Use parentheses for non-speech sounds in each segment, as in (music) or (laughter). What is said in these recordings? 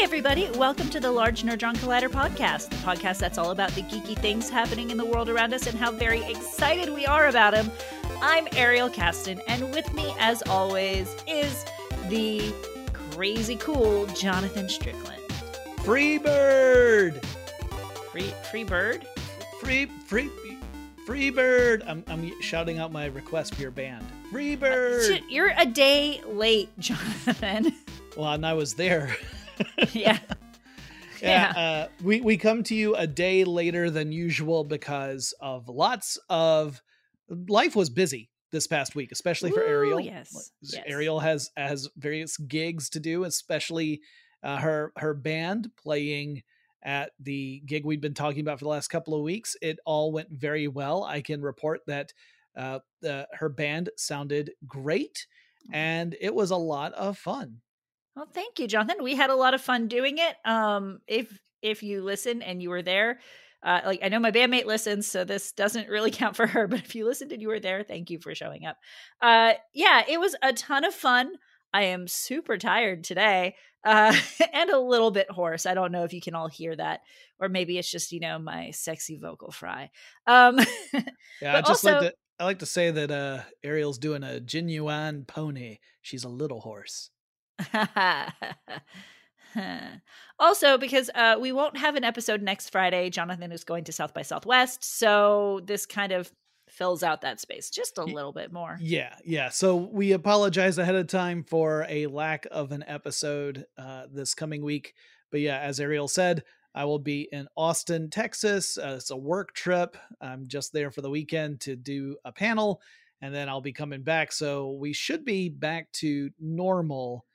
everybody. Welcome to the Large Nerdron Collider podcast, the podcast that's all about the geeky things happening in the world around us and how very excited we are about them. I'm Ariel Casten, and with me, as always, is the crazy cool Jonathan Strickland. Free bird! Free, free bird? Free, free, free bird! I'm, I'm shouting out my request for your band. Free bird! Uh, you're a day late, (laughs) Jonathan. Well, and I was there. (laughs) yeah. Yeah, uh, we we come to you a day later than usual because of lots of life was busy this past week, especially for Ooh, Ariel. yes, yes. Ariel has has various gigs to do, especially uh, her her band playing at the gig we've been talking about for the last couple of weeks. It all went very well. I can report that uh, the, her band sounded great, and it was a lot of fun. Well, thank you, Jonathan. We had a lot of fun doing it. Um, if if you listen and you were there, uh, like I know my bandmate listens, so this doesn't really (laughs) count for her. But if you listened and you were there, thank you for showing up. Uh, yeah, it was a ton of fun. I am super tired today uh, (laughs) and a little bit hoarse. I don't know if you can all hear that, or maybe it's just you know my sexy vocal fry. Um, (laughs) Yeah, I just also- like to I like to say that uh, Ariel's doing a genuine pony. She's a little horse. (laughs) also, because uh, we won't have an episode next Friday, Jonathan is going to South by Southwest, so this kind of fills out that space just a little bit more. Yeah, yeah. So we apologize ahead of time for a lack of an episode uh, this coming week. But yeah, as Ariel said, I will be in Austin, Texas. Uh, it's a work trip. I'm just there for the weekend to do a panel, and then I'll be coming back. So we should be back to normal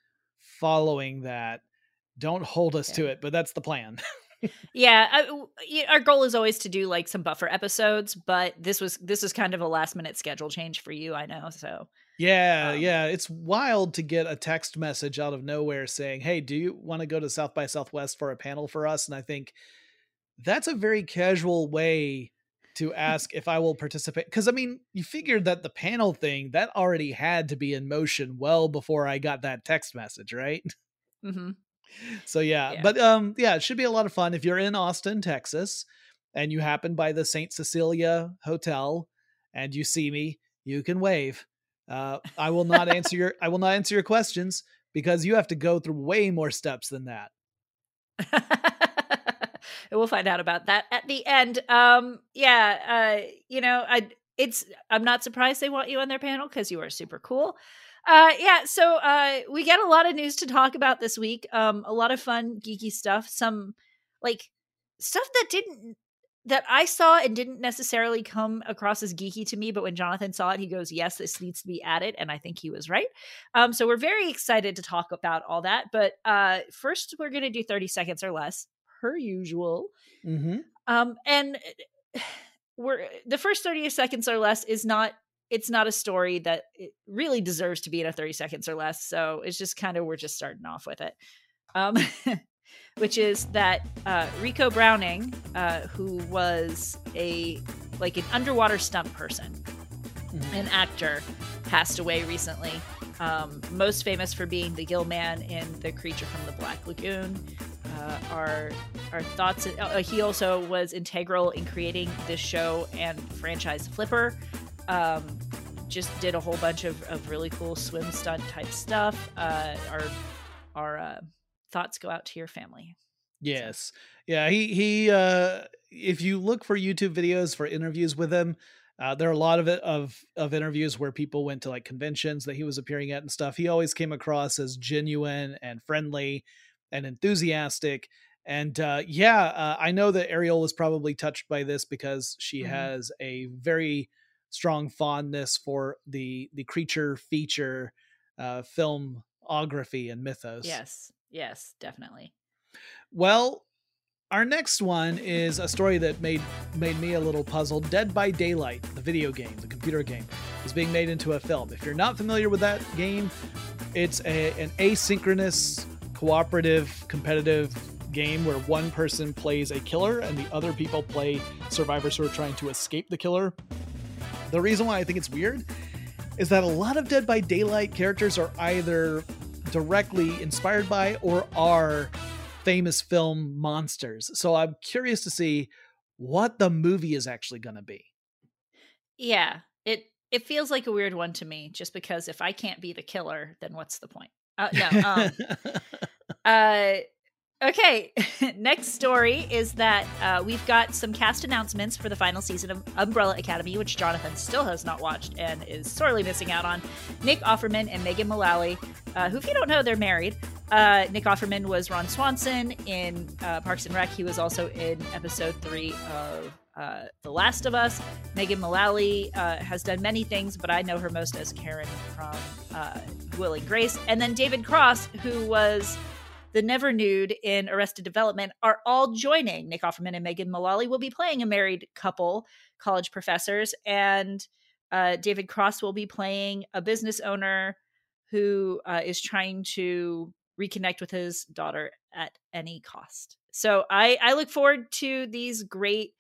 following that. Don't hold us to it, but that's the plan. (laughs) Yeah, I, our goal is always to do like some buffer episodes, but this was this is kind of a last minute schedule change for you, I know. So Yeah, Um, yeah. It's wild to get a text message out of nowhere saying, Hey, do you want to go to South by Southwest for a panel for us? And I think that's a very casual way to ask if I will participate. Because I mean, you figured that the panel thing that already had to be in motion well before I got that text message, right? (laughs) mhm. So yeah, Yeah. but um yeah, it should be a lot of fun if you're in Austin, Texas, and you happen by the St. Cecilia Hotel and you see me, you can wave. Uh I will not answer your I will not answer your questions because you have to go through way more steps than that. (laughs) we'll find out about that at the end. Um, yeah, uh, you know, I it's I'm not surprised they want you on their panel because you are super cool. Uh, yeah, so uh, we get a lot of news to talk about this week. Um, a lot of fun, geeky stuff. Some like stuff that didn't that I saw and didn't necessarily come across as geeky to me, but when Jonathan saw it, he goes, "Yes, this needs to be added," and I think he was right. Um, so we're very excited to talk about all that. But uh, first, we're going to do thirty seconds or less, per usual. Mm-hmm. Um, and (sighs) we're the first 30 seconds or less is not it's not a story that it really deserves to be in a 30 seconds or less. So it's just kind of we're just starting off with it. Um (laughs) which is that uh Ricou Browning, uh, who was a like an underwater stunt person, an actor, passed away recently. Um, most famous for being the Gill Man in The Creature from the Black Lagoon. Uh, our our thoughts. Uh, he also was integral in creating this show and franchise Flipper. Um, just did a whole bunch of, of really cool swim stunt type stuff. Uh, our our uh, thoughts go out to your family. Yes. Yeah, he he uh if you look for YouTube videos for interviews with him, uh there are a lot of it of of interviews where people went to like conventions that he was appearing at and stuff. He always came across as genuine and friendly and enthusiastic. And uh yeah, uh, I know that Ariel was probably touched by this because she Mhm. has a very strong fondness for the the creature feature uh filmography and mythos. Yes, yes, definitely. Well, our next one is a story that made made me a little puzzled. Dead by Daylight, the video game, the computer game, is being made into a film. If you're not familiar with that game, it's a, an asynchronous, cooperative, competitive game where one person plays a killer and the other people play survivors who are trying to escape the killer. The reason why I think it's weird is that a lot of Dead by Daylight characters are either directly inspired by or are famous film monsters. So I'm curious to see what the movie is actually going to be. Yeah, it it feels like a weird one to me, just because if I can't be the killer, then what's the point? Uh, no. Um, uh, okay. (laughs) Next story is that uh, we've got some cast announcements for the final season of Umbrella Academy, which Jonathan still has not watched and is sorely missing out on. Nick Offerman and Megan Mullally, uh, who, if you don't know, they're married. Uh, Nick Offerman was Ron Swanson in uh, Parks and Rec. He was also in episode three of uh, The Last of Us. Megan Mullally uh, has done many things, but I know her most as Karen from uh, Will and Grace. And then David Cross, who was the Never Nude in Arrested Development, are all joining. Nick Offerman and Megan Mullally will be playing a married couple, college professors, and uh, David Cross will be playing a business owner who uh, is trying to reconnect with his daughter at any cost. So I, I look forward to these great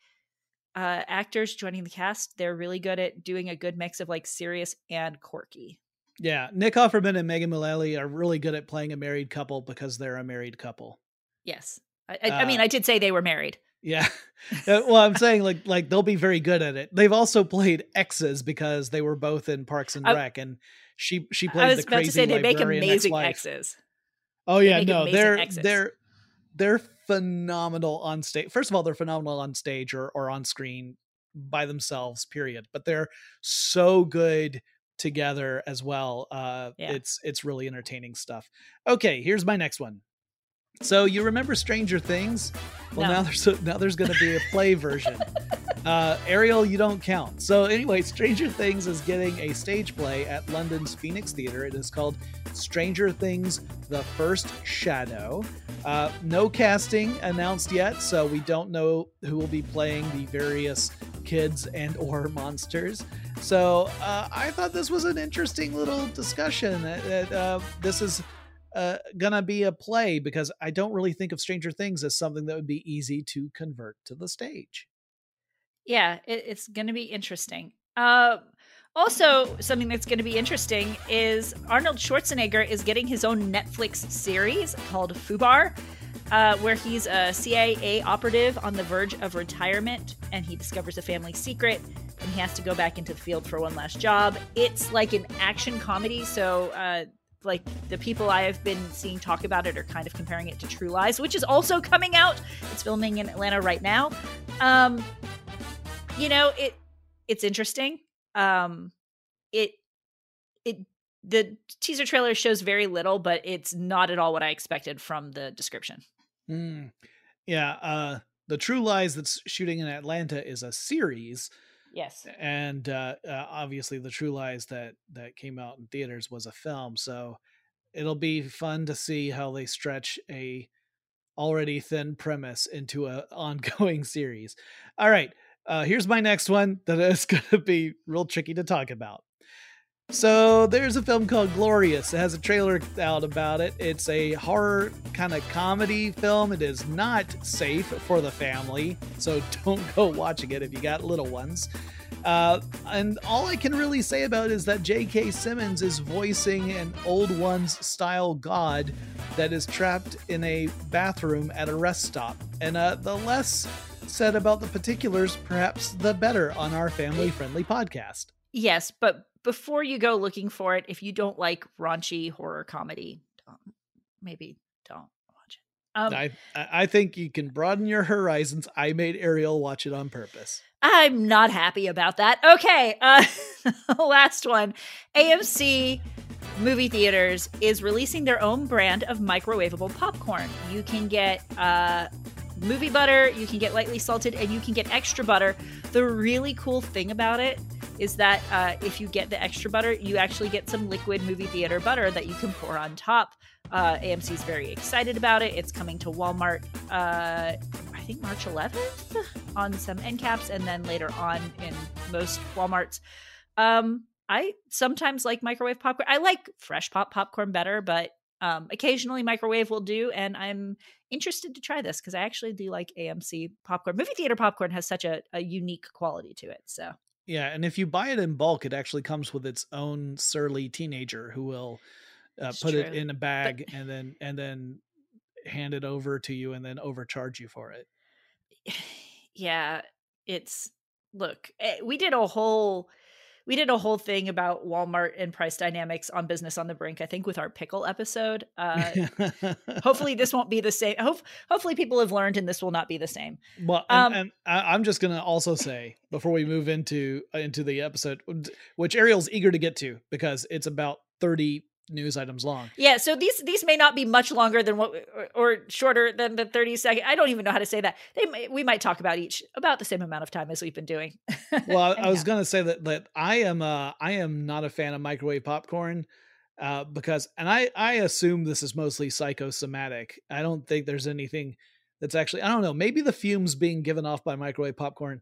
uh, actors joining the cast. They're really good at doing a good mix of like serious and quirky. Yeah, Nick Offerman and Megan Mullally are really good at playing a married couple because they're a married couple. Yes, I, I, uh, I mean I did say they were married. Yeah, (laughs) uh, well, I'm saying like like they'll be very good at it. They've also played exes because they were both in Parks and Rec, and she she played. I was the about to say they make amazing exes. Oh yeah, no, they're exes. they're they're phenomenal on stage. First of all, they're phenomenal on stage or or on screen by themselves. Period. But they're so good together as well. Uh, yeah. It's it's really entertaining stuff. Okay, here's my next one. So you remember Stranger Things? Well, no. now there's a, now there's going to be a play version. (laughs) uh, Ariel, you don't count. So anyway, Stranger Things is getting a stage play at London's Phoenix Theatre. It is called Stranger Things: The First Shadow. Uh, no casting announced yet, so we don't know who will be playing the various kids and or (laughs) monsters. So uh, I thought this was an interesting little discussion. That uh, this is uh, gonna be a play because I don't really think of Stranger Things as something that would be easy to convert to the stage. Yeah, it, it's gonna be interesting. Uh, also, something that's to be interesting is Arnold Schwarzenegger is getting his own Netflix series called Fubar, uh, where he's a CIA operative on the verge of retirement and he discovers a family secret and he has to go back into the field for one last job. It's like an action comedy, so uh, like the people I have been seeing talk about it are kind of comparing it to True Lies, which is also coming out. It's filming in Atlanta right now. Um, you know, it it's interesting. Um, it it the teaser trailer shows very little, but it's not at all what I expected from the description. Mm, yeah, uh, the True Lies that's shooting in Atlanta is a series. Yes. And uh, uh, obviously, the True Lies that that came out in theaters was a film, so it'll be fun to see how they stretch a already thin premise into a (laughs) ongoing series. All right, uh, here's my next one that is (laughs) going to be real tricky to talk about. So there's a film called Glorious. It has a trailer out about it. It's a horror kind of comedy film. It is not safe for the family, so (laughs) don't go watching it if you got little ones. Uh, and all I can really say about it is that J.K. Simmons is voicing an old ones style god that is trapped in a bathroom at a rest stop. And uh, the less said about the particulars, perhaps the better on our family friendly podcast. Yes, but before you go looking for it, if you don't like raunchy horror comedy, don't, maybe don't watch it. Um, I I think you can broaden your horizons. I made Ariel watch it on purpose. I'm not happy about that. Okay, uh, (laughs) last one. AMC movie theaters is releasing their own brand of microwavable popcorn. You can get uh, movie butter, you can get lightly salted, and you can get extra butter. The really cool thing about it is that uh, if you get the extra butter, you actually get some liquid movie theater butter that you can pour on top. Uh, AMC is very excited about it. It's coming to Walmart, uh, I think March 11th on some end caps, and then later on in most Walmarts. Um, I sometimes like microwave popcorn. I like fresh pop popcorn better, but um, occasionally microwave will do. And I'm interested to try this because I actually do like AMC popcorn. Movie theater popcorn has such a, a unique quality to it. So yeah, and if you buy it in bulk, it actually comes with its own surly teenager who will uh, put true. it in a bag but... and then and then hand it over to you and then overcharge you for it. (sighs) Yeah, it's look, eh, we did a whole we did a whole thing about Walmart and price dynamics on Business on the Brink, I think with our pickle episode. Uh (laughs) hopefully this won't be the same. Hope hopefully people have learned and this will not be the same. Well, and, um, and I, am just gonna also say before we move into into the episode, which Ariel's eager to get to because it's about 30 news items long. Yeah, so these these may not be much longer than what or, or, shorter than the 30 second. I don't even know how to say that. They may, we might talk about each about the same amount of time as we've been doing. (laughs) well, I, I was going to say that that I am uh I am not a fan of microwave popcorn. Uh, because and I I assume this is mostly psychosomatic. I don't think there's anything that's actually I don't know. Maybe the fumes being given off by microwave popcorn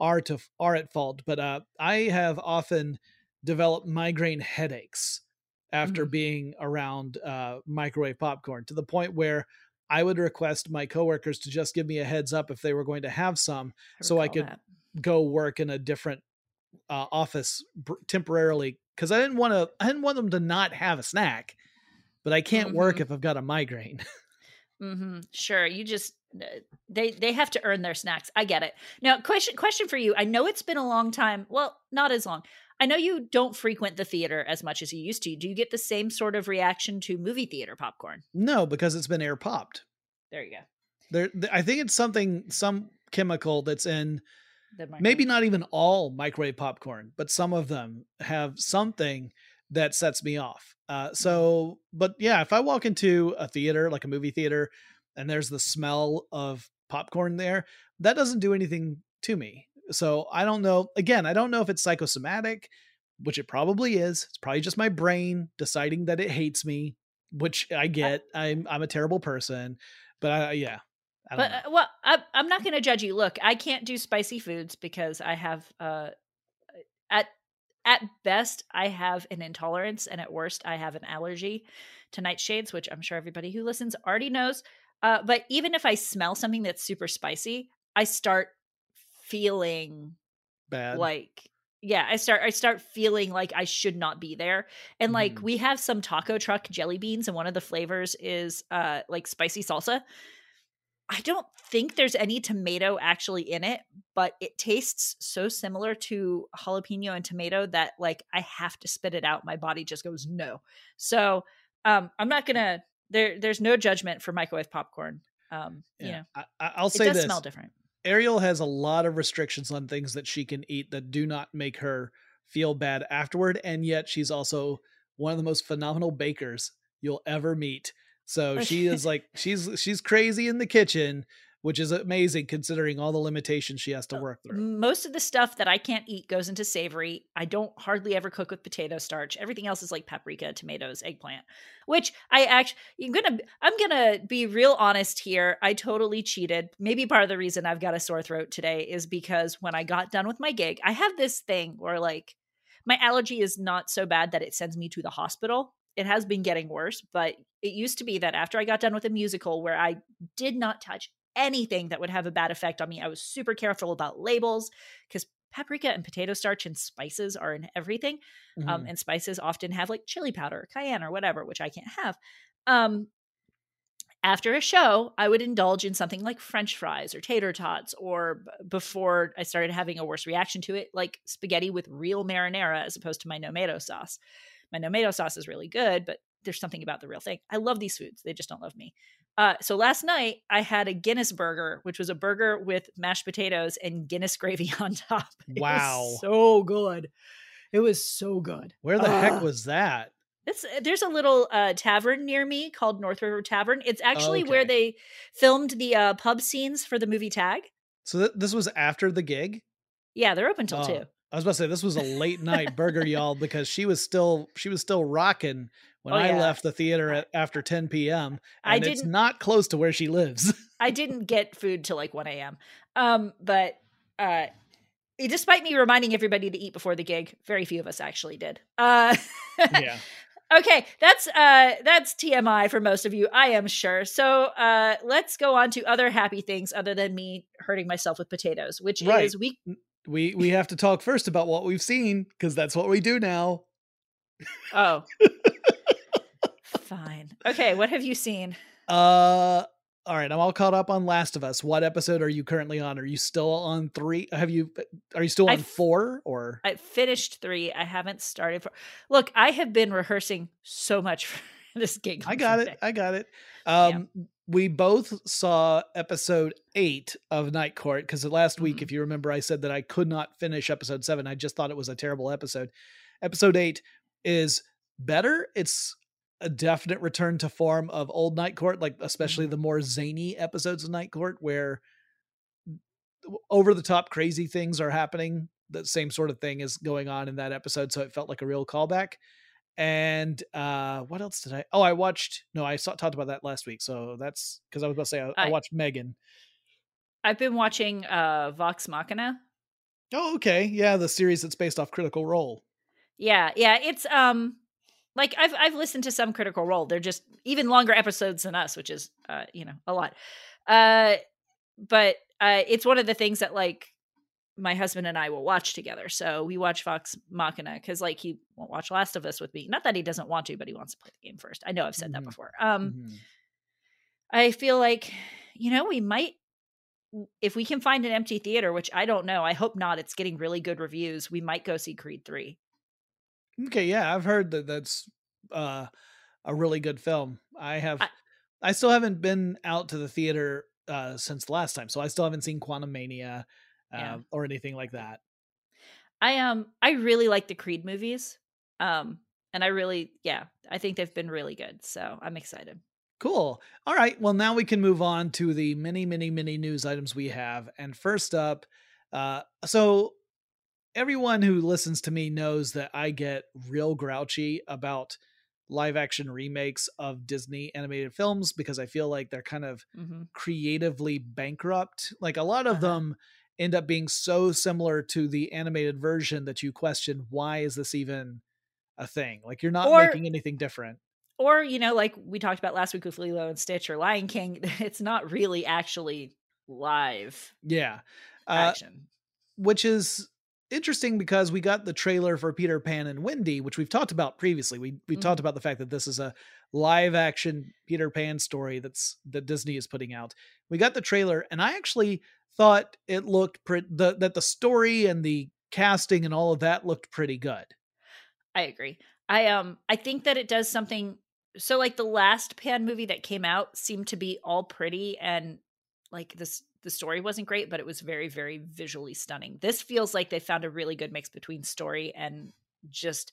are to are at fault, but uh, I have often developed migraine headaches after mm-hmm. being around uh, microwave popcorn to the point where I would request my coworkers to just give me a heads up if they were going to have some, I so I could that. go work in a different uh, office br- temporarily because I didn't want to. I didn't want them to not have a snack, but I can't mm-hmm. work if I've got a migraine. (laughs) mm-hmm. Sure, you just uh, they they have to earn their snacks. I get it. Now, question question for you. I know it's been a long time. Well, not as long. I know you don't frequent the theater as much as you used to. Do you get the same sort of reaction to movie theater popcorn? No, because it's been air popped. There you go. There, I think it's something, some chemical that's in maybe not even all microwave popcorn, but some of them have something that sets me off. Uh, mm-hmm. so, but yeah, if I walk into a theater, like a movie theater, and there's the smell of popcorn there, that doesn't do anything to me. So I don't know. Again, I don't know if it's psychosomatic, which it probably is. It's probably just my brain deciding that it hates me, which I get. I'm I'm a terrible person, but I, yeah. I but uh, well, I, I'm not going to judge you. Look, I can't do spicy foods because I have uh at at best I have an intolerance, and at worst I have an allergy to nightshades, which I'm sure everybody who listens already knows. Uh, but even if I smell something that's super spicy, I start feeling bad. like yeah i start i start feeling like i should not be there and like mm. we have some taco truck jelly beans and one of the flavors is uh like spicy salsa. I don't think there's any tomato actually in it but it tastes so similar to jalapeno and tomato that like i have to spit it out my body just goes no. So um i'm not gonna there there's no judgment for microwave popcorn um yeah. you know? I, will say it does this. smell different Ariel has a lot of restrictions on things that she can eat that do not make her feel bad afterward, and yet she's also one of the most phenomenal bakers you'll ever meet. So she is like (laughs) she's she's crazy in the kitchen, which is amazing considering all the limitations she has to uh, work through. Most of the stuff that I can't eat goes into savory. I don't hardly ever cook with potato starch. Everything else is like paprika, tomatoes, eggplant, which I actually I'm going to I'm going to be real honest here. I totally cheated. Maybe part of the reason I've got a sore throat today is because when I got done with my gig, I have this thing where like my allergy is not so bad that it sends me to the hospital it has been getting worse, but it used to be that after I got done with a musical where I did not touch anything that would have a bad effect on me. I was super careful about labels because paprika and potato starch and spices are in everything. Um, mm-hmm. Um, and spices often have like chili powder, or cayenne, or whatever, which I can't have. Um, after a show, I would indulge in something like French fries or tater tots, or b- before I started having a worse reaction to it, like spaghetti with real marinara as opposed to my tomato sauce. My tomato sauce is really good, but there's something about the real thing. I love these foods; they just don't love me. Uh, so last night I had a Guinness burger, which was a burger with mashed potatoes and Guinness gravy (laughs) on top. It wow, so good! It was so good. Where the uh, heck was that? It's uh, there's a little uh, tavern near me called North River Tavern. It's actually okay. where they filmed the uh, pub scenes for the movie Tag. So th- this was after the gig. Yeah, they're open till two. I was about to say this was a late night burger, y'all, because she was still she was still rocking when oh, I yeah. left the theater at, after 10 p.m. And I it's not close to where she lives. (laughs) I didn't get food till like 1 a.m. Um, but uh, despite me reminding everybody to eat before the gig, very few of us actually did. Uh, yeah. (laughs) Okay, that's uh that's TMI for most of you, I am sure. So uh let's go on to other happy things other than me hurting myself with potatoes, which right. is we we we have to talk first about what we've seen because that's what we do now. Oh. (laughs) Fine. Okay, what have you seen? Uh, all right. I'm all caught up on Last of Us. What episode are you currently on? Are you still on three? Have you? Are you still on I've- four? Or I finished three. I haven't started. For, look, I have been rehearsing so much (laughs) for this gig. I got it. I got it. Um, we both saw episode eight of Night Court because last week, Mhm. if you remember, I said that I could not finish episode seven. I just thought it was a terrible episode. Episode eight is better. It's a definite return to form of old Night Court, like especially Mhm. the more zany episodes of Night Court where over the top crazy things are happening. The same sort of thing is going on in that episode, so it felt like a real callback. And uh what else did I? Oh, I watched. No, I saw, talked about that last week. So that's because I was about to say I, I I- watched Megan. I've been watching uh Vox Machina. Oh, okay, yeah, the series that's based off Critical Role. Yeah, yeah. It's um like I've I've listened to some Critical Role. They're just even longer episodes than us, which is uh, you know, a lot. Uh but uh it's one of the things that like my husband and I will watch together. So we watch Vox Machina because like he won't watch Last of Us with me. Not that he doesn't want to, but he wants to play the game first. I know I've said that Mhm. before. Um Mhm. I feel like, you know, we might if we can find an empty theater, which I don't know, I hope not. It's getting really good reviews. We might go see Creed 3. Okay, yeah, I've heard that that's uh, a really good film. I have, I, I- still haven't been out to the theater uh, since the last time, so I still haven't seen Quantumania uh, Yeah. or anything like that. I um I really like the Creed movies. Um and I really yeah, I think they've been really good. So I'm excited. Cool. All right. Well, now we can move on to the many, many, many news items we have. And first up, uh, so everyone who listens to me knows that I get real grouchy about live action remakes of Disney animated films because I feel like they're kind of hmm creatively bankrupt. Like a lot of Uh-huh. them end up being so similar to the animated version that you question why is this even a thing? Like you're not Or- making anything different. Or, you know, like we talked about last week with Lilo and Stitch or Lion King, (laughs) it's not really actually live Yeah. Uh, action. which is interesting because we got the trailer for Peter Pan and Wendy, which we've talked about previously. We we Mhm. talked about the fact that this is a live action Peter Pan story that's that Disney is putting out. We got the trailer, and I actually thought it looked pretty the, that the story and the casting and all of that looked pretty good. I agree. I um I think that it does something so like the last Pan movie that came out seemed to be all pretty and like this the story wasn't great, but it was very, very visually stunning. This feels like they found a really good mix between story and just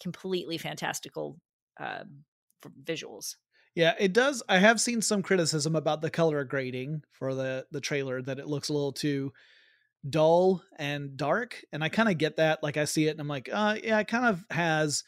completely fantastical um visuals. Yeah, it does. I have seen some criticism about the color grading for the the trailer that it looks a little too dull and dark, and I kind of get that. Like I see it and I'm like, uh yeah, it kind of has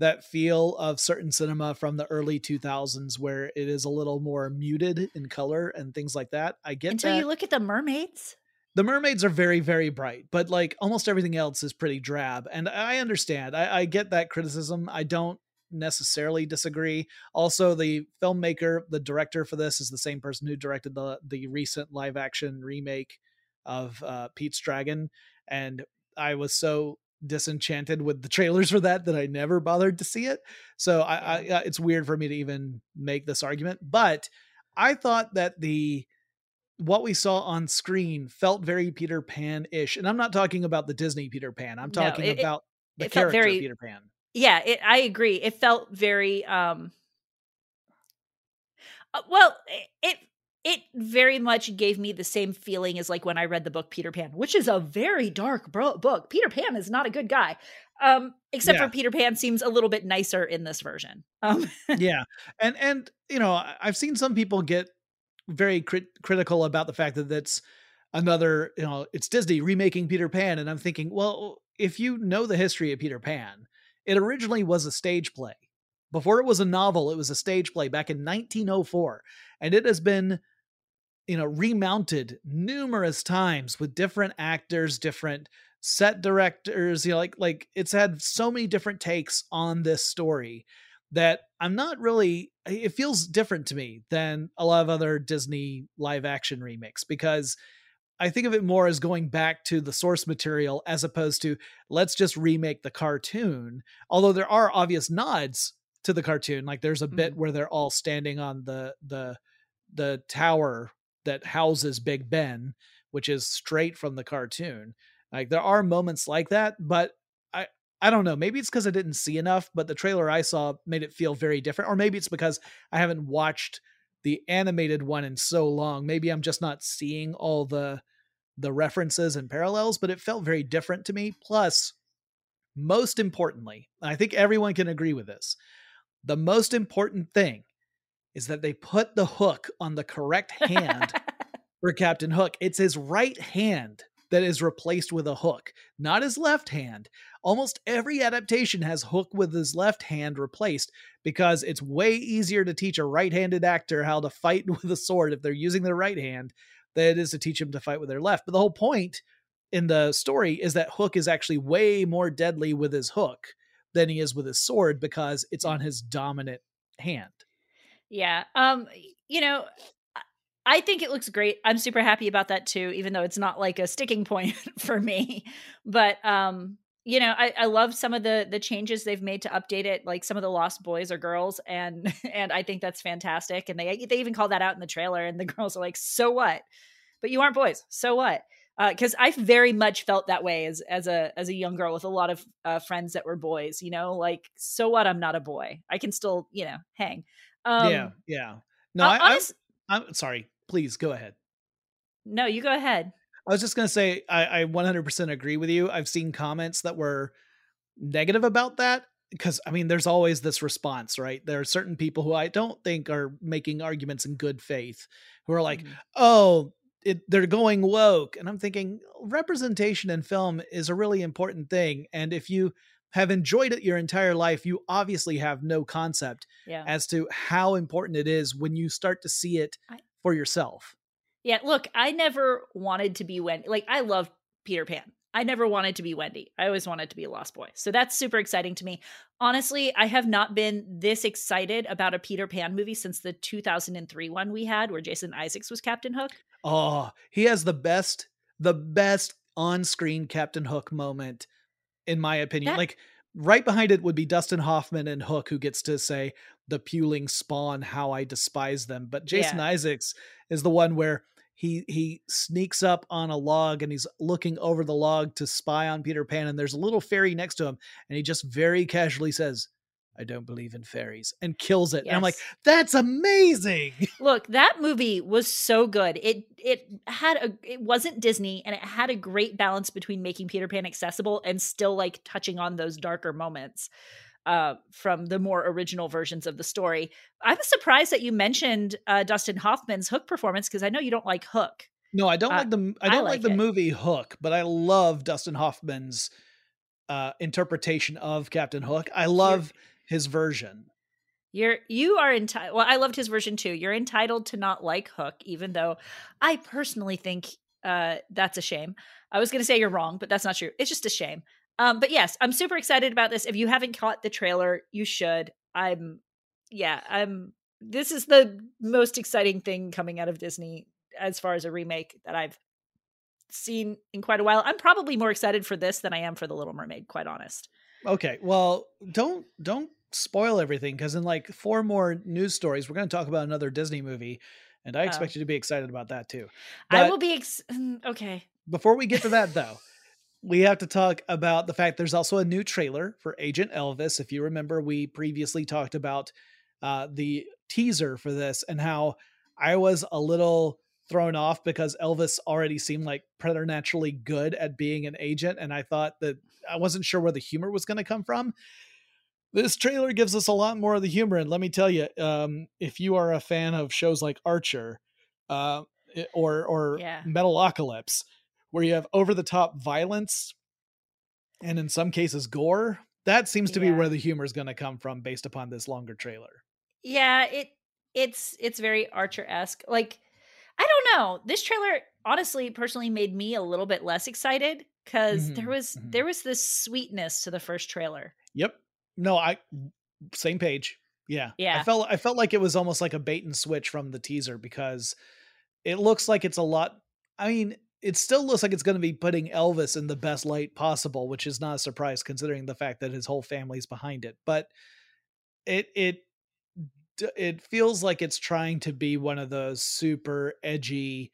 that feel of certain cinema from the early 2000s where it is a little more muted in color and things like that. I get Until that. you look at the mermaids. the mermaids are very very bright but like almost everything else is pretty drab and i understand i, I get that criticism i don't necessarily disagree also the filmmaker the director for this is the same person who directed the the recent live action remake of uh pete's dragon and i was so disenchanted with the trailers for that that i never bothered to see it so i, I uh, it's weird for me to even make this argument but i thought that the what we saw on screen felt very Peter Pan ish. And I'm not talking about the Disney Peter Pan. I'm talking it- it- about the it character very- Peter Pan. Yeah, it, I agree. It felt very um uh, well, it it very much gave me the same feeling as like when I read the book Peter Pan, which is a very dark bro- book. Peter Pan is not a good guy. Um except Yeah. for Peter Pan seems a little bit nicer in this version. Um (laughs) yeah. And, and, you know, I've seen some people get very crit- critical about the fact that that's another, you know, it's Disney remaking Peter Pan. And I'm thinking, well, if you know the history of Peter Pan, it originally was a stage play. Before it was a novel, it was a stage play back in 1904. And it has been you know remounted numerous times with different actors different set directors you know like like it's had so many different takes on this story that i'm not really it feels different to me than a lot of other disney live action remakes because i think of it more as going back to the source material as opposed to let's just remake the cartoon although there are obvious nods to the cartoon. Like there's a bit Mhm. where they're all standing on the the the tower that houses Big Ben, which is straight from the cartoon. Like there are moments like that, but I I don't know. Maybe it's because I didn't see enough, but the trailer I saw made it feel very different. Or maybe it's because I haven't watched the animated one in so long. Maybe I'm just not seeing all the the references and parallels, but it felt very different to me. Plus, most importantly, I think everyone can agree with this. The most important thing is that they put the hook on the correct hand (laughs) for Captain Hook. It's his right hand that is replaced with a hook, not his left hand. Almost every adaptation has Hook with his left hand replaced because it's way easier to teach a right handed actor how to fight (laughs) with a sword if they're using their right hand than it is to teach them to fight with their left. But the whole point in the story is that Hook is actually way more deadly with his hook than he is with his sword because it's on his dominant hand. Yeah. Um, you know, I- think it looks great. I'm super happy about that too, even though it's not like a sticking point (laughs) for me. But um, you know, I, I love some of the the changes they've made to update it, like some of the lost boys or girls, and (laughs) and I think that's fantastic. And they they even call that out in the trailer, and the (laughs) girls are like, "So what? But you aren't boys. So what?" Because I very much felt that way as as a as a young girl with a lot of uh, friends that were boys. You know, like, so what? I'm not a boy. I can still, you know, hang. Um, yeah, yeah. No, hon- I, I'm- I'm sorry. Please go ahead. no, you go ahead. I was just gonna say I, I 100% agree with you. I've seen comments that were negative about that because I mean, there's always this response, right? There are certain people who I don't think are making arguments in good faith who are like, Mhm. "Oh, it, they're going woke," and I'm thinking representation in film is a really important thing, and if you have enjoyed it your entire life, you obviously have no concept yeah. as to how important it is when you start to see it I- for yourself. Yeah, look, I never wanted to be Wendy. Like, I love Peter Pan. I never wanted to be Wendy. I always wanted to be a Lost Boy. So that's super exciting to me. Honestly, I have not been this excited about a Peter Pan movie since the 2003 one we had where Jason Isaacs was Captain Hook. Oh, he has the best, the best on-screen Captain Hook moment, in my opinion. That- like right behind it would be Dustin Hoffman and Hook, who gets to say, "The puling spawn, how I despise them." But Jason Yeah. Isaacs is the one where he he sneaks up on a log and he's looking over the log to spy on Peter Pan, and there's a little fairy next to him, and he just very casually says. I don't believe in fairies and kills it. And I'm like, that's amazing. (laughs) Look, that movie was so good. It it had a it wasn't Disney and it had a great balance between making Peter Pan accessible and still like touching on those darker moments uh from the more original versions of the story. I was surprised that you mentioned uh Dustin Hoffman's Hook performance because I know you don't like Hook. No, I don't Uh, like the I I don't like, like the it. movie Hook, but I love Dustin Hoffman's uh interpretation of Captain Hook. I love his version. You're you are entitled. Well, I loved his version too. You're entitled to not like Hook, even though I personally think uh, that's a shame. I was going to say you're wrong, but that's not true. It's just a shame. Um, but yes, I'm super excited about this. If you haven't caught the trailer, you should. I'm, yeah, I'm. This is the most exciting thing coming out of Disney as far as a remake that I've seen in quite a while. I'm probably more excited for this than I am for The Little Mermaid. Quite honest. Okay, well, don't don't spoil everything because in like four more news stories, we're going to talk about another Disney movie, and I Oh. expect you to be excited about that too. I will be ex- mm, okay. Before we get to that, though, we have to talk about the fact there's also a new trailer for Agent Elvis. If you remember, we previously talked about uh, the teaser for this and how I was a little thrown off because Elvis already seemed like preternaturally good at being an agent, and I thought that I wasn't sure where the humor was going to come from. This trailer gives us a lot more of the humor, and let me tell you, um, if you are a fan of shows like Archer, uh, or or Yeah. Metalocalypse, where you have over the top violence and in some cases gore, that seems to be where the humor is going to come from based upon this longer trailer. yeah it it's it's very archer-esque like i don't know this trailer honestly personally made me a little bit less excited because there Mhm, was mhm. there was this sweetness to the first trailer Yep. No, I same page. Yeah. Yeah. I felt I felt like it was almost like a bait and switch from the teaser because it looks like it's a lot I mean, it still looks like it's going to be putting Elvis in the best light possible, which is not a surprise considering the fact that his whole family's behind it. But it it it feels like it's trying to be one of those super edgy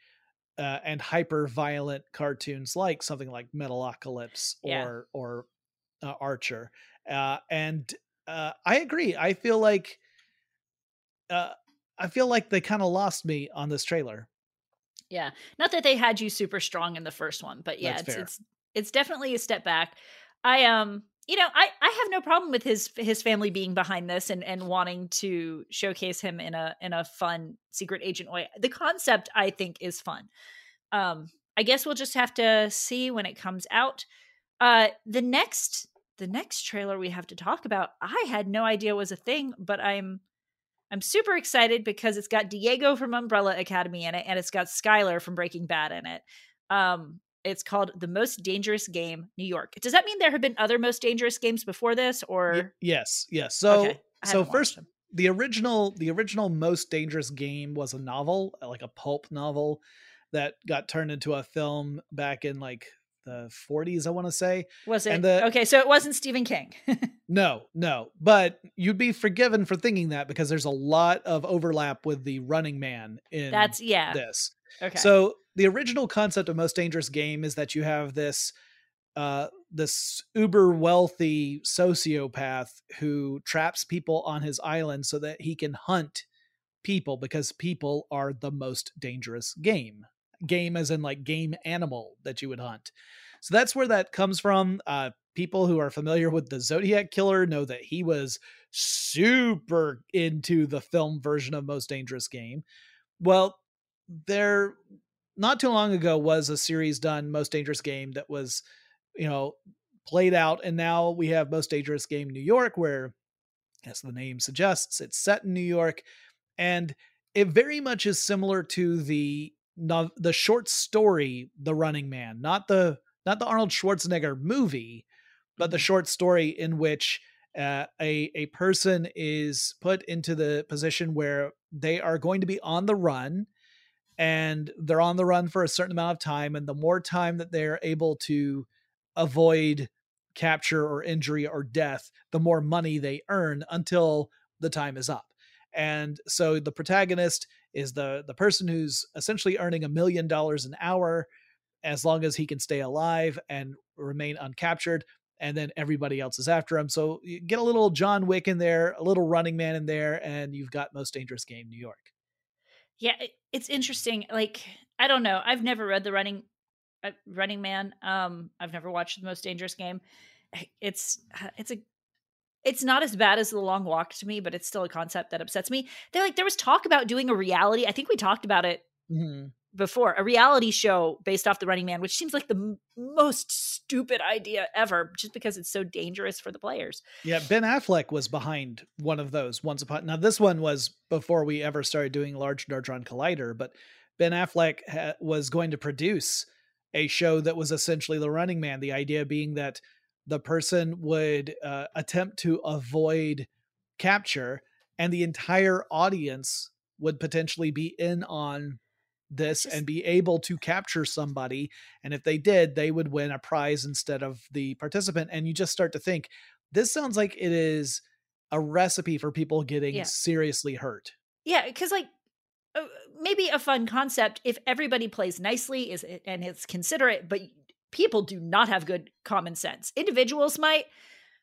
uh, and hyper violent cartoons like something like Metalocalypse or Yeah. or uh, Archer. Uh, and uh, I agree. I feel like uh, I feel like they kind of lost me on this trailer. Yeah. Not that they had you super strong in the first one, but yeah, That's it's fair. it's it's definitely a step back. I um you know, I I have no problem with his his family being behind this and and wanting to showcase him in a in a fun secret agent way. The concept I think is fun. Um I guess we'll just have to see when it comes out. Uh the next the next trailer we have to talk about, I had no idea was a thing, but I'm I'm super excited because it's got Diego from Umbrella Academy in it, and it's got Skyler from Breaking Bad in it. Um, it's called The Most Dangerous Game, New York. Does that mean there have been other Most Dangerous games before this, Y- or yes, yes. So Okay, so first the original the original most dangerous game was a novel, like a pulp novel that got turned into a film back in like the 40s, I want to say. was it the- okay? So it wasn't Stephen King. (laughs) No, no, but you'd be forgiven for thinking that because there's a lot of overlap with the Running Man in That's yeah. this. Okay. So the original concept of most dangerous game is that you have this uh this uber wealthy sociopath who traps people on his island so that he can hunt people because people are the most dangerous game. Game as in like game animal that you would hunt. So that's where that comes from. Uh people who are familiar with the Zodiac killer know that he was super into the film version of Most Dangerous Game. Well, there not too long ago was a series done most dangerous game that was you know played out and now we have most dangerous game new york where as the name suggests it's set in new york and it very much is similar to the no- the short story the running man not the not the arnold schwarzenegger movie but the short story in which uh, a a person is put into the position where they are going to be on the run and they're on the run for a certain amount of time and the more time that they're able to avoid capture or injury or death the more money they earn until the time is up. And so the protagonist is the the person who's essentially earning a million dollars an hour as long as he can stay alive and remain uncaptured and then everybody else is after him so you get a little john wick in there a little running man in there and you've got most dangerous game new york Yeah, it's interesting. Like I don't know. I've never read the Running uh, Running Man. Um, I've never watched the Most Dangerous Game. It's uh, it's a it's not as bad as the Long Walk to me, but it's still a concept that upsets me. They're like there was talk about doing a reality. I think we talked about it Mhm. before a reality show based off the Running Man, which seems like the m- most stupid idea ever, just because it's so dangerous for the players. Yeah, Ben Affleck was behind one of those once upon. Now this one was before we ever started doing Large Hadron Collider, but Ben Affleck ha- was going to produce a show that was essentially the Running Man. The idea being that the person would uh, attempt to avoid capture, and the entire audience would potentially be in on this just- and be able to capture somebody and if they did they would win a prize instead of the participant and you just start to think this sounds like it is a recipe for people getting Yeah. seriously hurt Yeah, because like uh, maybe a fun concept if everybody plays nicely is and it's considerate, but people do not have good common sense. Individuals might.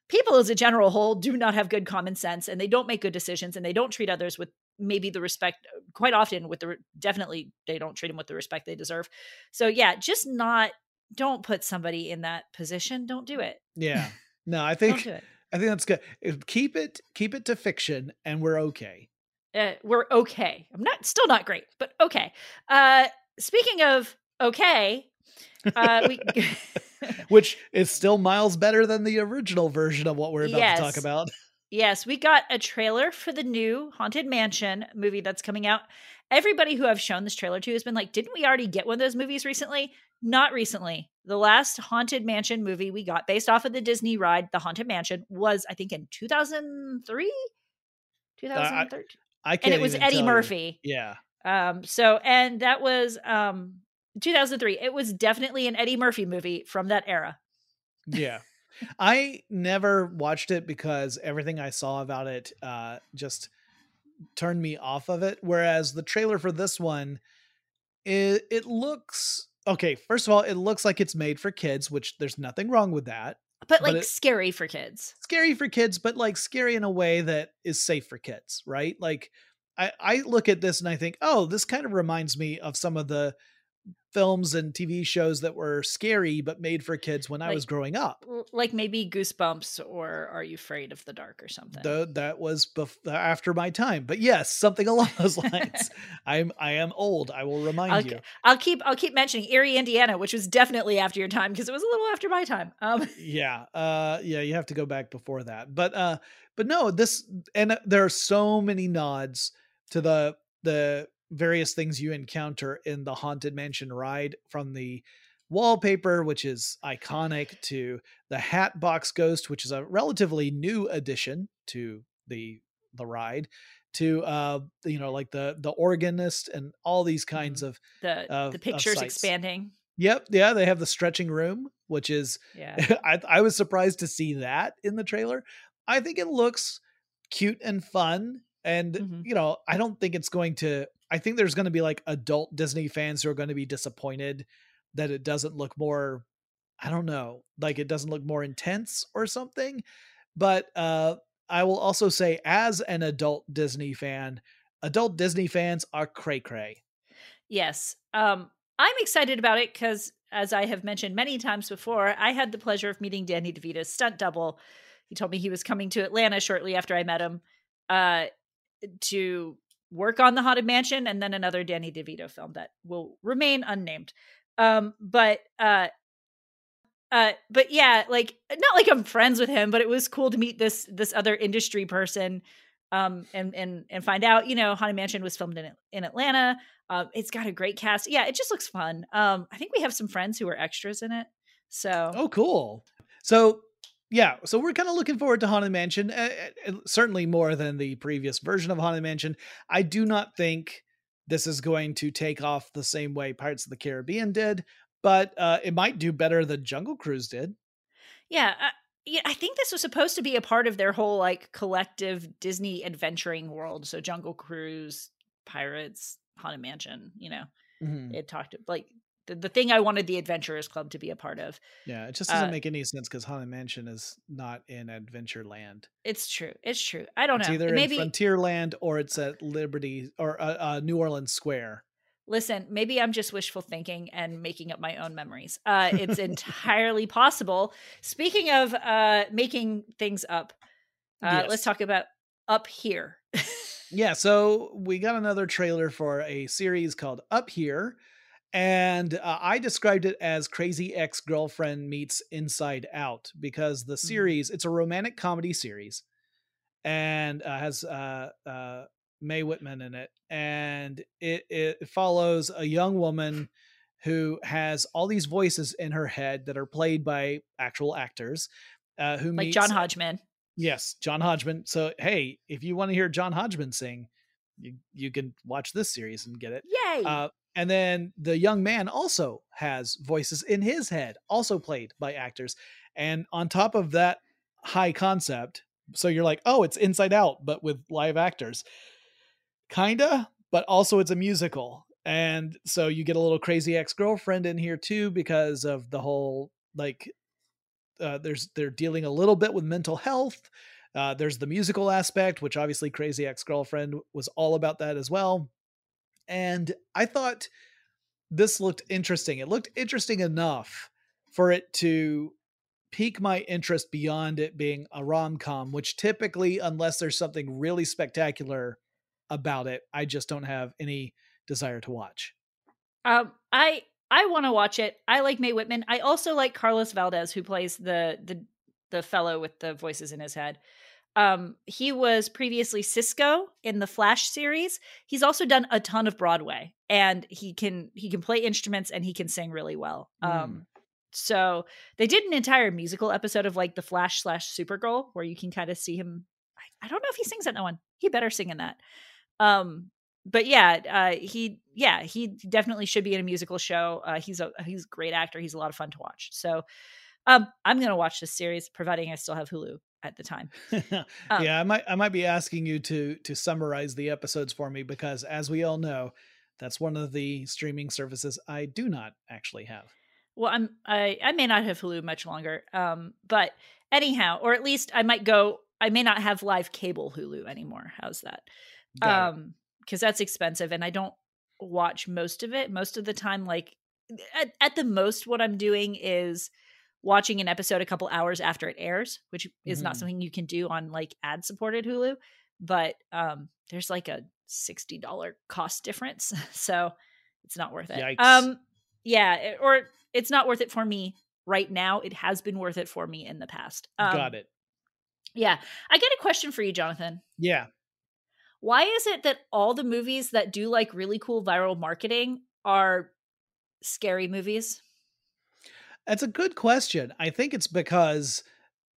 People as a general whole do not have good common sense and they don't make good decisions and they don't treat others with maybe the respect quite often with the definitely they don't treat them with the respect they deserve. So yeah, just not don't put somebody in that position. Don't do it. yeah (laughs) no i think do i think that's good keep it keep it to fiction and we're okay uh, we're okay. I'm not still not great, but okay. Uh, speaking of okay, uh, we (laughs) (laughs) which is still miles better than the original version of what we're about to talk about yes, we got a trailer for the new Haunted Mansion movie that's coming out. Everybody who I've shown this trailer to has been like, "Didn't we already get one of those movies recently?" Not recently. The last Haunted Mansion movie we got, based off of the Disney ride, The Haunted Mansion, was I think in 2003, 2013, i can't and it was Eddie tell you. Murphy. yeah Um, so and that was um 2003. It was definitely an Eddie Murphy movie from that era. yeah I never watched it because everything I saw about it uh, just turned me off of it. Whereas the trailer for this one, it, it looks okay. First of all, it looks like it's made for kids, which there's nothing wrong with that. But like it, scary for kids. Scary for kids, but like scary in a way that is safe for kids, right? Like I, I look at this and I think, oh, this kind of reminds me of some of the films and TV shows that were scary but made for kids when like, I was growing up. Like maybe Goosebumps or Are You Afraid of the Dark or something. The, that was bef- after my time, but yes, something (laughs) along those lines. (laughs) I'm I am old. I will remind I'll, you. I'll keep I'll keep mentioning Eerie, Indiana, which was definitely after your time because it was a little after my time. Um. (laughs) Yeah, uh, yeah, you have to go back before that, but uh, but no, this and there are so many nods to the the various things you encounter in the haunted mansion ride from the wallpaper which is iconic to the hat box ghost which is a relatively new addition to the the ride to uh you know like the the organist and all these kinds mm-hmm. of the of, the pictures expanding yep yeah they have the stretching room which is yeah (laughs) I, I was surprised to see that in the trailer i think it looks cute and fun and mm-hmm. you know i don't think it's going to I think there's going to be like adult Disney fans who are going to be disappointed that it doesn't look more I don't know, like it doesn't look more intense or something. But uh I will also say as an adult Disney fan, adult Disney fans are cray cray. Yes. Um I'm excited about it cuz as I have mentioned many times before, I had the pleasure of meeting Danny DeVito's stunt double. He told me he was coming to Atlanta shortly after I met him uh to work on the Haunted Mansion and then another Danny DeVito film that will remain unnamed. Um, but uh, uh, but yeah, like not like I'm friends with him, but it was cool to meet this this other industry person, um, and and and find out, you know, Haunted Mansion was filmed in in Atlanta. Um, it's got a great cast. Yeah, it just looks fun. Um, I think we have some friends who are extras in it. So oh, cool. So yeah, so we're kind of looking forward to Haunted Mansion, uh, certainly more than the previous version of Haunted Mansion. I do not think this is going to take off the same way Pirates of the Caribbean did, but uh, it might do better than Jungle Cruise did. Yeah, uh, yeah, I think this was supposed to be a part of their whole like collective Disney adventuring world. So Jungle Cruise, Pirates, Haunted Mansion. You know, mm-hmm. it talked like the, the thing I wanted the Adventurers Club to be a part of. Yeah, it just doesn't uh, make any sense because Haunted Mansion is not in Adventureland. It's true. It's true. I don't it's know. Either maybe in Frontierland or it's at Liberty or uh, uh, New Orleans Square. Listen, maybe I'm just wishful thinking and making up my own memories. Uh, it's entirely possible. Speaking of uh, making things up, uh, yes. let's talk about Up Here. (laughs) yeah, so we got another trailer for a series called Up Here and uh, I described it as Crazy Ex Girlfriend meets Inside Out because the mm-hmm. series mm-hmm. it's a romantic comedy series, and uh, has uh, uh, Mae Whitman in it, and it it follows a young woman who has all these voices in her head that are played by actual actors, uh, who like meets, John Hodgman. Yes, John Hodgman. So hey, if you want to hear John Hodgman sing, you you can watch this series and get it. Yay! Uh, and then the young man also has voices in his head, also played by actors. And on top of that high concept, so you're like, oh, it's Inside Out, but with live actors. Kinda, but also it's a musical. And so you get a little crazy ex girlfriend in here too because of the whole like uh, there's they're dealing a little bit with mental health. Uh, there's the musical aspect, which obviously Crazy Ex Girlfriend was all about that as well. And I thought this looked interesting. It looked interesting enough for it to pique my interest beyond it being a rom com, which typically, unless there's something really spectacular about it, I just don't have any desire to watch. Um, I I want to watch it. I like Mae Whitman. I also like Carlos Valdes, who plays the the the fellow with the voices in his head. Um, he was previously Cisco in the Flash series. He's also done a ton of Broadway, and he can he can play instruments and he can sing really well. Mm. Um, so they did an entire musical episode of like the Flash slash Supergirl, where you can kind of see him. I, I, don't know if he sings that one. He better sing in that. Um, but yeah, uh, he yeah he definitely should be in a musical show. Uh, he's a he's a great actor. He's a lot of fun to watch. So Um, I'm gonna watch this series, providing I still have Hulu at the time. (laughs) Um, yeah, I might I might be asking you to to summarize the episodes for me because as we all know, that's one of the streaming services I do not actually have. Well, I'm I I may not have Hulu much longer. Um, but anyhow, or at least I might go. I may not have live cable Hulu anymore. How's that? Got um, because that's expensive, and I don't watch most of it. Most of the time, like at, at the most, what I'm doing is watching an episode a couple hours after it airs, which is not Mhm. something you can do on like ad supported Hulu. But um, there's like a sixty dollar cost difference, (laughs) so it's not worth it. Yikes. Um, yeah, it- or it's not worth it for me right now. It has been worth it for me in the past. Um, Got it. Yeah, I get a question for you, Jonathan. Yeah. Why is it that all the movies that do like really cool viral marketing are scary movies? That's a good question. I think it's because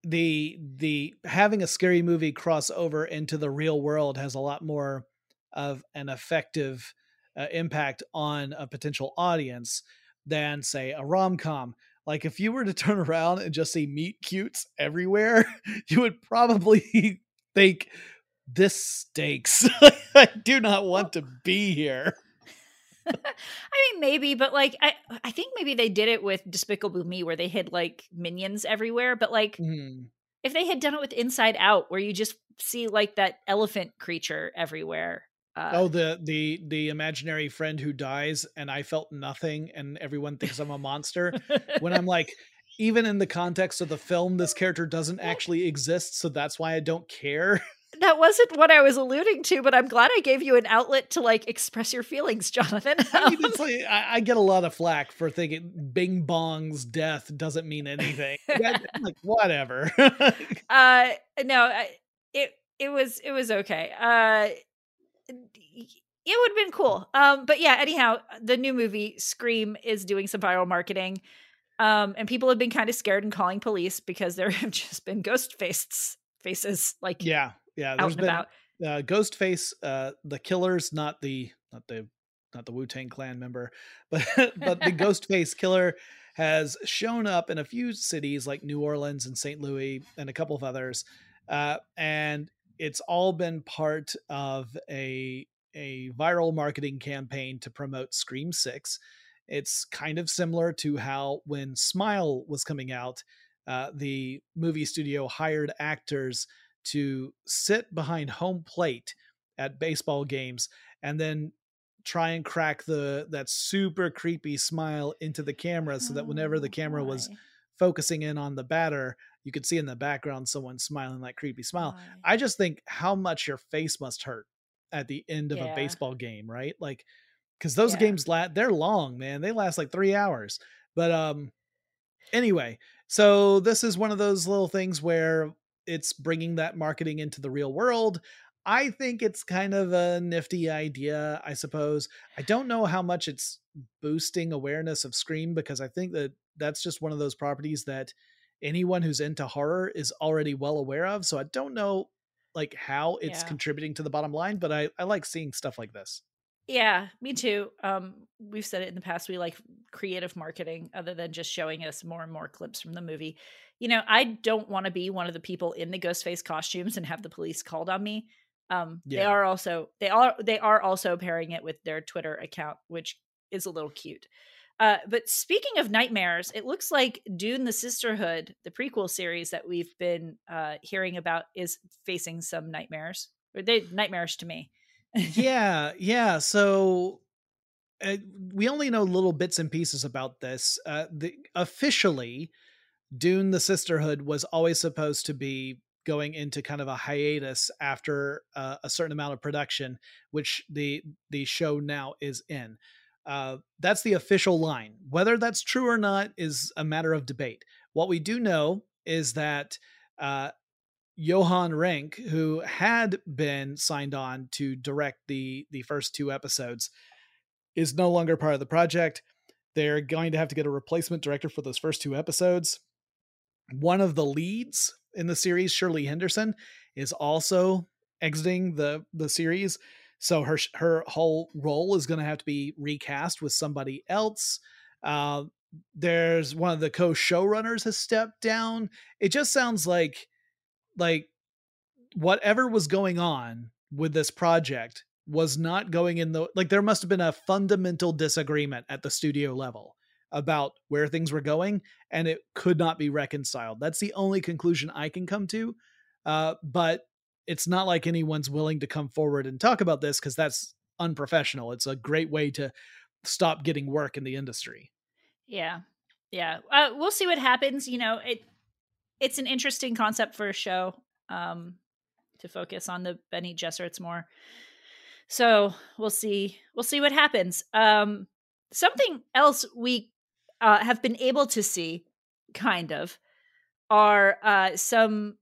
the the having a scary movie cross over into the real world has a lot more of an effective uh, impact on a potential audience than say a rom-com. Like if you were to (laughs) turn around and just see meet cutes everywhere, (laughs) you would probably (laughs) think this stinks. I do not want to be here. I mean, maybe, but like, I I think maybe they did it with Despicable Me, where they hid like minions everywhere. But like, Mhm. if they had done it with Inside Out, where you just see like that elephant creature everywhere. Uh, Oh, the the the imaginary friend who dies, and I felt nothing, and everyone thinks I'm a monster. when I'm like, (laughs) even in the context of the film, this character doesn't actually exist, so that's why I don't care. That wasn't what I was alluding to, but I'm glad I gave you an outlet to like express your feelings, (laughs) Jonathan. I mean, it's like I, I get a lot of flack for thinking Bing Bong's death doesn't mean anything. (laughs) Like whatever. (laughs) uh no I, it it was it was okay uh it would have been cool um but yeah anyhow the new movie scream is doing some viral marketing um and people have been kind of scared and calling police because there have just been ghost faced faces like yeah, yeah. There's been about uh, Ghostface, uh, the killers, not the not the not the Wu Tang Clan member, (laughs) but but the (laughs) Ghostface killer has shown up in a few cities like New Orleans and St. Louis and a couple of others, uh, and it's all been part of a a viral marketing campaign to promote Scream Six. It's kind of similar to how when Smile was coming out, uh, the movie studio hired actors to sit behind home plate at baseball games and then try and crack the that super creepy smile into the camera so that whenever the Oh, camera was focusing in on the batter you could see in the background someone smiling that creepy smile. I just think how much your face must hurt at the end of Yeah. a baseball game right? Like because those Yeah. games la- they're long man. They last like three hours. But um anyway so this is one of those little things where it's bringing that marketing into the real world i think it's kind of a nifty idea i suppose i don't know how much it's boosting awareness of scream because i think that that's just one of those properties that anyone who's into horror is already well aware of so i don't know like how it's Yeah. contributing to the bottom line but i i like seeing stuff like this Yeah, me too. Um, we've said it in the past. We like creative marketing other than just showing us more and more clips from the movie. You know, I don't want to be one of the people in the Ghostface costumes and have the police called on me. Um, they are also they are they are also pairing it with their Twitter account, which is a little cute. Uh, but speaking of nightmares, it looks like Dune: The Sisterhood, the prequel series that we've been uh, hearing about, is facing some nightmares. Or they nightmares to me. yeah yeah so uh, we only know little bits and pieces about this uh the officially dune the sisterhood was always supposed to be going into kind of a hiatus after uh, a certain amount of production which the the show now is in. Uh that's the official line. Whether that's true or not is a matter of debate. What we do know is that uh Johan Renck, who had been signed on to direct the the first two episodes, is no longer part of the project. They're going to have to get a replacement director for those first two episodes. One of the leads in the series, Shirley Henderson, is also exiting the the series. So her her whole role is going to have to be recast with somebody else. Uh, there's one of the co-showrunners has stepped down. It just sounds like like whatever was going on with this project was not going in the like there must have been a fundamental disagreement at the studio level about where things were going and it could not be reconciled. That's the only conclusion i can come to uh, but it's not like anyone's willing to come forward and talk about this because that's unprofessional. It's a great way to stop getting work in the industry. Yeah. Yeah. Uh, we'll see what happens you know it it's an interesting concept for a show um to focus on the Bene Gesserits more so we'll see we'll see what happens. Um something else we uh, have been able to see kind of are uh, some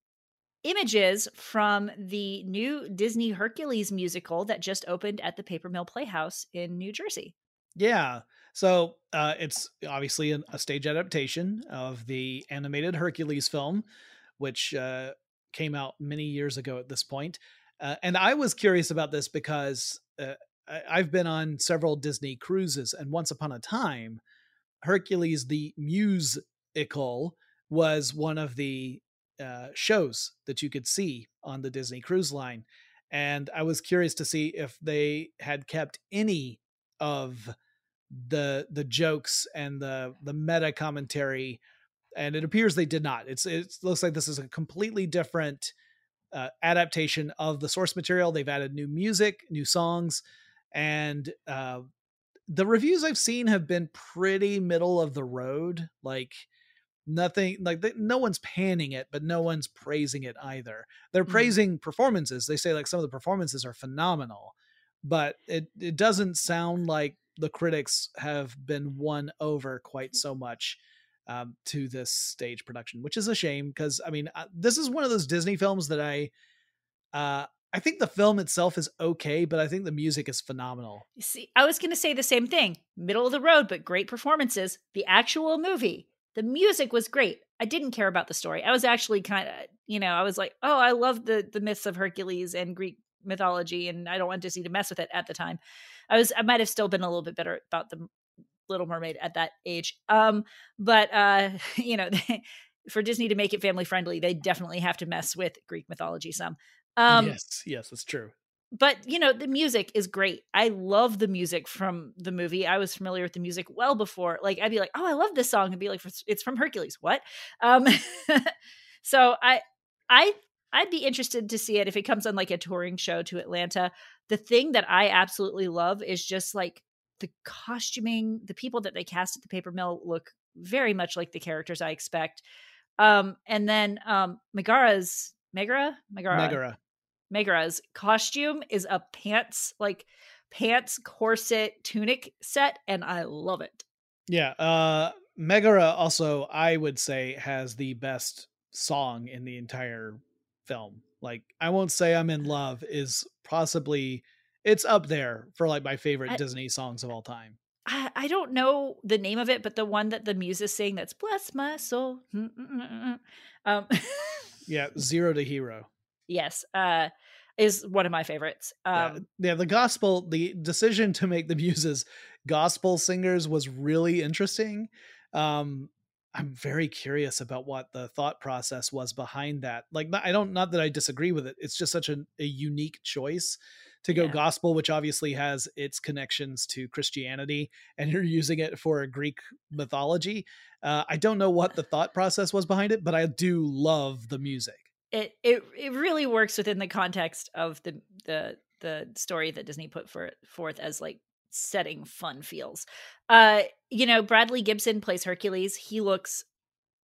images from the new disney hercules musical that just opened at the paper mill playhouse in new jersey. Yeah. So uh, it's obviously an, a stage adaptation of the animated hercules film which uh, came out many years ago at this point uh, and I was curious about this because uh, I, have been on several Disney cruises, and once upon a time, Hercules the musical was one of the uh, shows that you could see on the Disney Cruise Line. And I was curious to see if they had kept any of the the jokes and the the meta commentary and it appears they did not it's it looks like this is a completely different uh, adaptation of the source material. They've added new music, new songs, and uh, the reviews I've seen have been pretty middle of the road. Like nothing, like they, no one's panning it, but no one's praising it either. They're mm-hmm. praising performances. They say like some of the performances are phenomenal, but it it doesn't sound like the critics have been won over quite so much um, to this stage production, which is a shame because I mean uh, this is one of those Disney films that I uh, I think the film itself is okay, but I think the music is phenomenal. See, I was going to say the same thing. Middle of the road, but great performances. The actual movie, the music was great. I didn't care about the story. I was actually kind of, you know, I was like, oh, I love the the myths of Hercules and Greek mythology, and I don't want Disney to mess with it at the time. I was, I might have still been a little bit better about the Little Mermaid at that age. Um, but uh, (laughs) you know, for Disney to make it family friendly, they definitely have to mess with Greek mythology some. Um, yes, yes, that's true. But you know, the music is great. I love the music from the movie. I was familiar with the music well before. Like, I'd be like, "Oh, I love this song," and be like, "It's from Hercules." What? Um, (laughs) so I, I, I'd be interested to see it if it comes on like a touring show to Atlanta. The thing that I absolutely love is just like the costuming, the people that they cast at the paper mill look very much like the characters I expect. Um, and then um, Megara's Megara, Megara, Megara, Megara's costume is a pants like pants corset tunic set, and I love it. Yeah, uh, Megara also I would say has the best song in the entire film. Like I won't say I'm in love is possibly it's up there for like my favorite I, Disney songs of all time. I, I don't know the name of it, but the one that the muse is saying that's bless my soul. Mm, mm, mm, um, yeah, (laughs) zero to hero. Yes, uh, is one of my favorites. Um, yeah, yeah, the gospel, the decision to make the muses gospel singers was really interesting. Um, I'm very curious about what the thought process was behind that. Like, I don't, not that I disagree with it. It's just such a, a unique choice to go yeah. gospel, which obviously has its connections to Christianity, and you're using it for a Greek mythology. Uh, I don't know what the thought process was behind it, but I do love the music. It it it really works within the context of the the the story that Disney put for, forth as like setting fun feels. Uh, you know, Bradley Gibson plays Hercules. He looks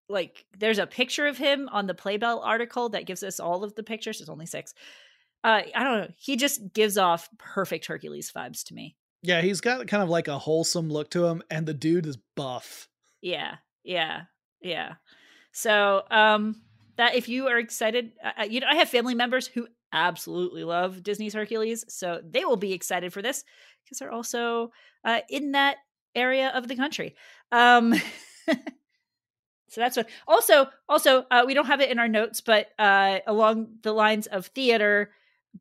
like there's a picture of him on the Playbill article that gives us all of the pictures. There's only six uh, I don't know. He just gives off perfect Hercules vibes to me. Yeah, he's got kind of like a wholesome look to him, and the dude is buff. Yeah, yeah, yeah. So, um, that if you are excited, uh, you know, I have family members who absolutely love Disney's Hercules, so they will be excited for this because they're also uh, in that area of the country. Um, (laughs) so that's what. Also, also, uh, we don't have it in our notes, but uh, along the lines of theater,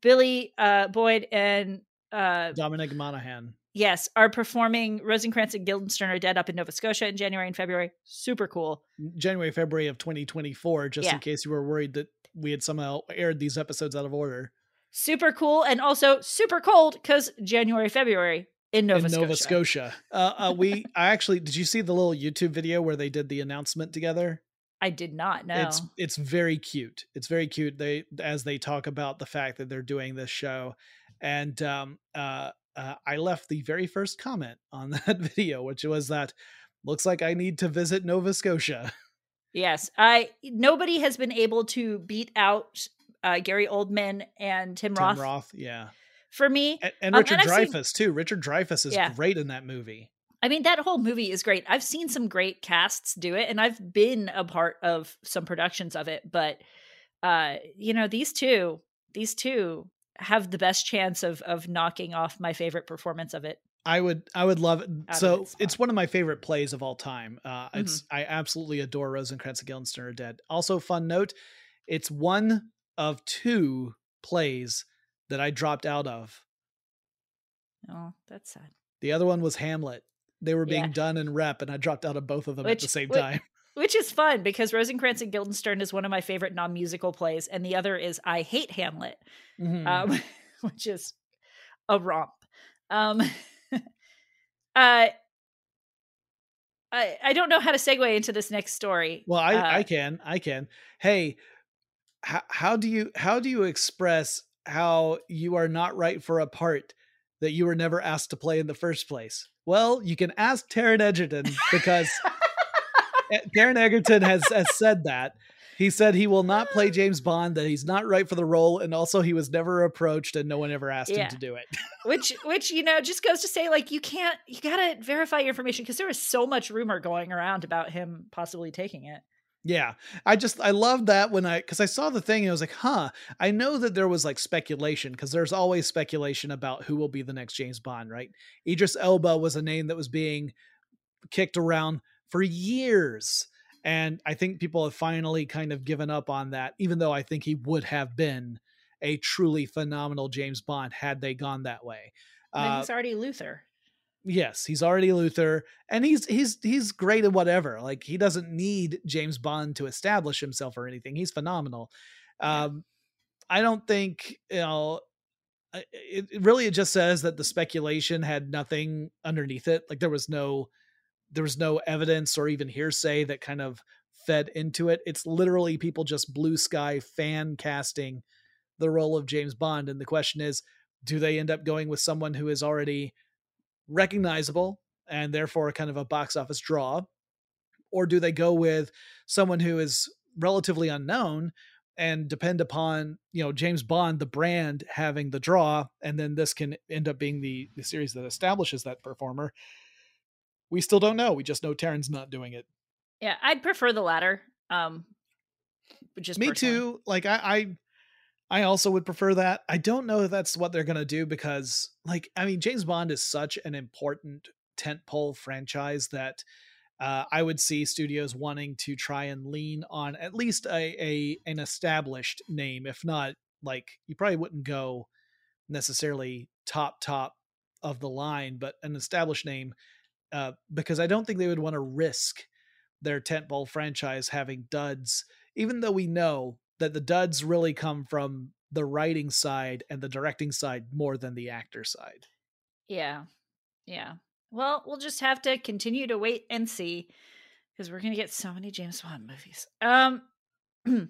Billy uh, Boyd and uh, Dominic Monaghan. yes, are performing Rosencrantz and Guildenstern are dead up in Nova Scotia in January and February. Super cool. January, February of 2024, just Yeah. in case you were worried that we had somehow aired these episodes out of order. Super cool and also super cold because January, February in Nova in Scotia. Nova Scotia. Uh, uh, we, I actually, did you see the little YouTube video where they did the announcement together? I did not know. It's it's very cute. It's very cute. They as they talk about the fact that they're doing this show, and um, uh, uh, I left the very first comment on (laughs) that video, which was that looks like I need to visit Nova Scotia. Yes, I nobody has been able to beat out uh, Gary Oldman and Tim, Roth. Tim Roth, Roth, yeah, for me. and, and Um, Richard and I've seen- Dreyfuss too. Richard Dreyfuss is Yeah. great in that movie. I mean, that whole movie is great. I've seen some great casts do it, and I've been a part of some productions of it. But uh, you know, these two, these two have the best chance of of knocking off my favorite performance of it. I would I would love it. So its it's one of my favorite plays of all time. Uh Mm-hmm. it's I absolutely adore Rosencrantz and Guildenstern are dead. Also fun note, it's one of two plays that I dropped out of. Oh, that's sad. The other one was Hamlet. They were being Yeah. done in rep and I dropped out of both of them at the same which- time. (laughs) Which is fun because Rosencrantz and Guildenstern is one of my favorite non musical plays, and the other is I Hate Hamlet, Mhm. um, (laughs) which is a romp. Um, (laughs) uh, I I don't know how to segue into this next story. well, I uh, I can. I can. Hey, how, how do you how do you express how you are not right for a part that you were never asked to play in the first place? Well, you can ask Taron Egerton because (laughs) Eh, Taron Egerton has, has (laughs) said that. He said he will not play (sighs) James Bond, that he's not right for the role, and also he was never approached and no one ever asked Yeah. him to do it. (laughs) which which you know just goes to say like you can't you gotta verify your information because there was so much rumor going around about him possibly taking it. Yeah. I just I love that when I cuz I saw the thing and I was like, "Huh, I know that there was like speculation because there's always speculation about who will be the next James Bond, right? Idris Elba was a name that was being kicked around for years. And I think people have finally kind of given up on that even though I think he would have been a truly phenomenal James Bond had they gone that way. Uh, he's already Luther. Yes, he's already Luther, and he's he's he's great at whatever. Like he doesn't need James Bond to establish himself or anything. He's phenomenal. Um, I don't think you know. It, it really it just says that the speculation had nothing underneath it. Like there was no there was no evidence or even hearsay that kind of fed into it. It's literally people just blue sky fan casting the role of James Bond, and the question is, do they end up going with someone who is already recognizable and therefore kind of a box office draw or do they go with someone who is relatively unknown and depend upon you know James Bond the brand having the draw and then this can end up being the the series that establishes that performer we still don't know we just know Taron's not doing it Yeah, I'd prefer the latter. Um, just me personally. too like I, I i also would prefer that. I don't know if that's what they're gonna do because like i mean james bond is such an important tentpole franchise that uh, i would see studios wanting to try and lean on at least a, a an established name if not like you probably wouldn't go necessarily top top of the line but an established name uh, because i don't think they would want to risk their tentpole franchise having duds even though we know that the duds really come from the writing side and the directing side more than the actor side. Yeah. Yeah. Well, we'll just have to continue to wait and see because we're going to get so many James Bond movies. Um (clears throat)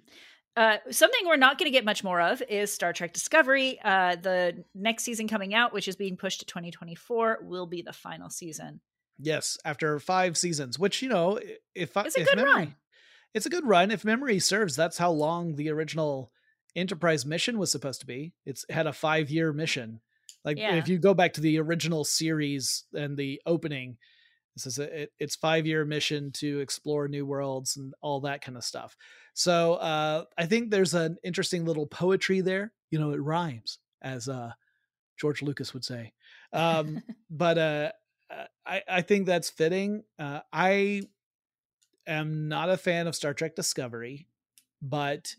uh something we're not going to get much more of is Star Trek Discovery. Uh the next season coming out, which is being pushed to 2024, will be the final season. Yes, after five seasons, which you know, if I, It's a if good memory, run. It's a good run. If memory serves, that's how long the original Enterprise mission was supposed to be. It's had a five year mission. Like Yeah. if you go back to the original series and the opening, this is a, it, it's five year mission to explore new worlds and all that kind of stuff. So uh, I think there's an interesting little poetry there. You know, it rhymes, as uh, George Lucas would say. Um, (laughs) but uh, uh, I, I think that's fitting. Uh, I am not a fan of Star Trek Discovery, but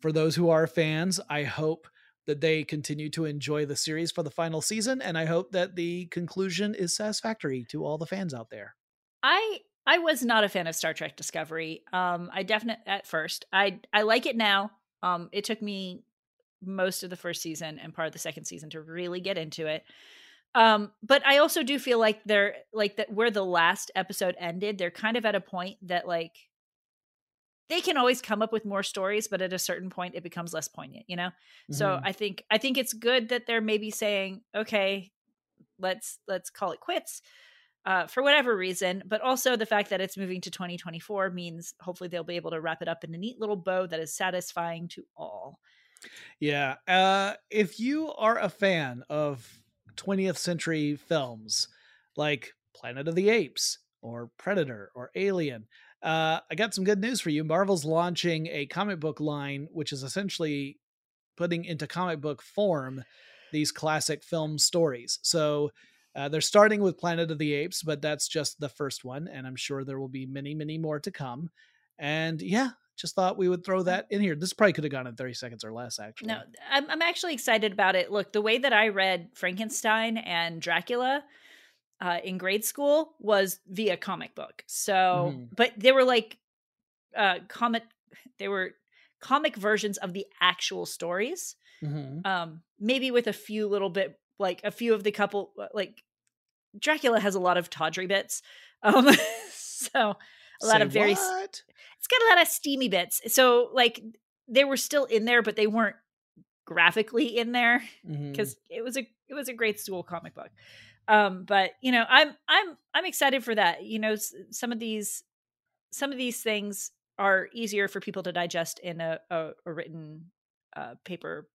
for those who are fans, I hope that they continue to enjoy the series for the final season, and I hope that the conclusion is satisfactory to all the fans out there. I I was not a fan of Star Trek Discovery. Um, I definitely at first. I I like it now. Um, it took me most of the first season and part of the second season to really get into it. Um, but I also do feel like they're like that where the last episode ended, they're kind of at a point that like they can always come up with more stories, but at a certain point it becomes less poignant, you know? Mm-hmm. So I think I think it's good that they're maybe saying, okay, let's let's call it quits. Uh, for whatever reason, but also the fact that it's moving to 2024 means hopefully they'll be able to wrap it up in a neat little bow that is satisfying to all. Yeah. Uh, if you are a fan of 20th century films like Planet of the Apes or Predator or Alien, uh, I got some good news for you. Marvel's launching a comic book line, which is essentially putting into comic book form these classic film stories. So uh, they're starting with Planet of the Apes, but that's just the first one, and I'm sure there will be many, many more to come. And yeah, just thought we would throw that in here. This probably could have gone in 30 seconds or less, actually. No, I'm, I'm actually excited about it. Look, the way that I read Frankenstein and Dracula uh, in grade school was via comic book. So, mm-hmm. but they were like uh, comic, they were comic versions of the actual stories. Mm-hmm. Um, maybe with a few little bit, like a few of the couple, like Dracula has a lot of tawdry bits. Um, (laughs) so a lot of very what? it's got a lot of steamy bits. So like they were still in there, but they weren't graphically in there because mm-hmm. it was a it was a great school comic book. Um, but you know, I'm I'm I'm excited for that. You know, some of these some of these things are easier for people to digest in a, a, a written uh, paper,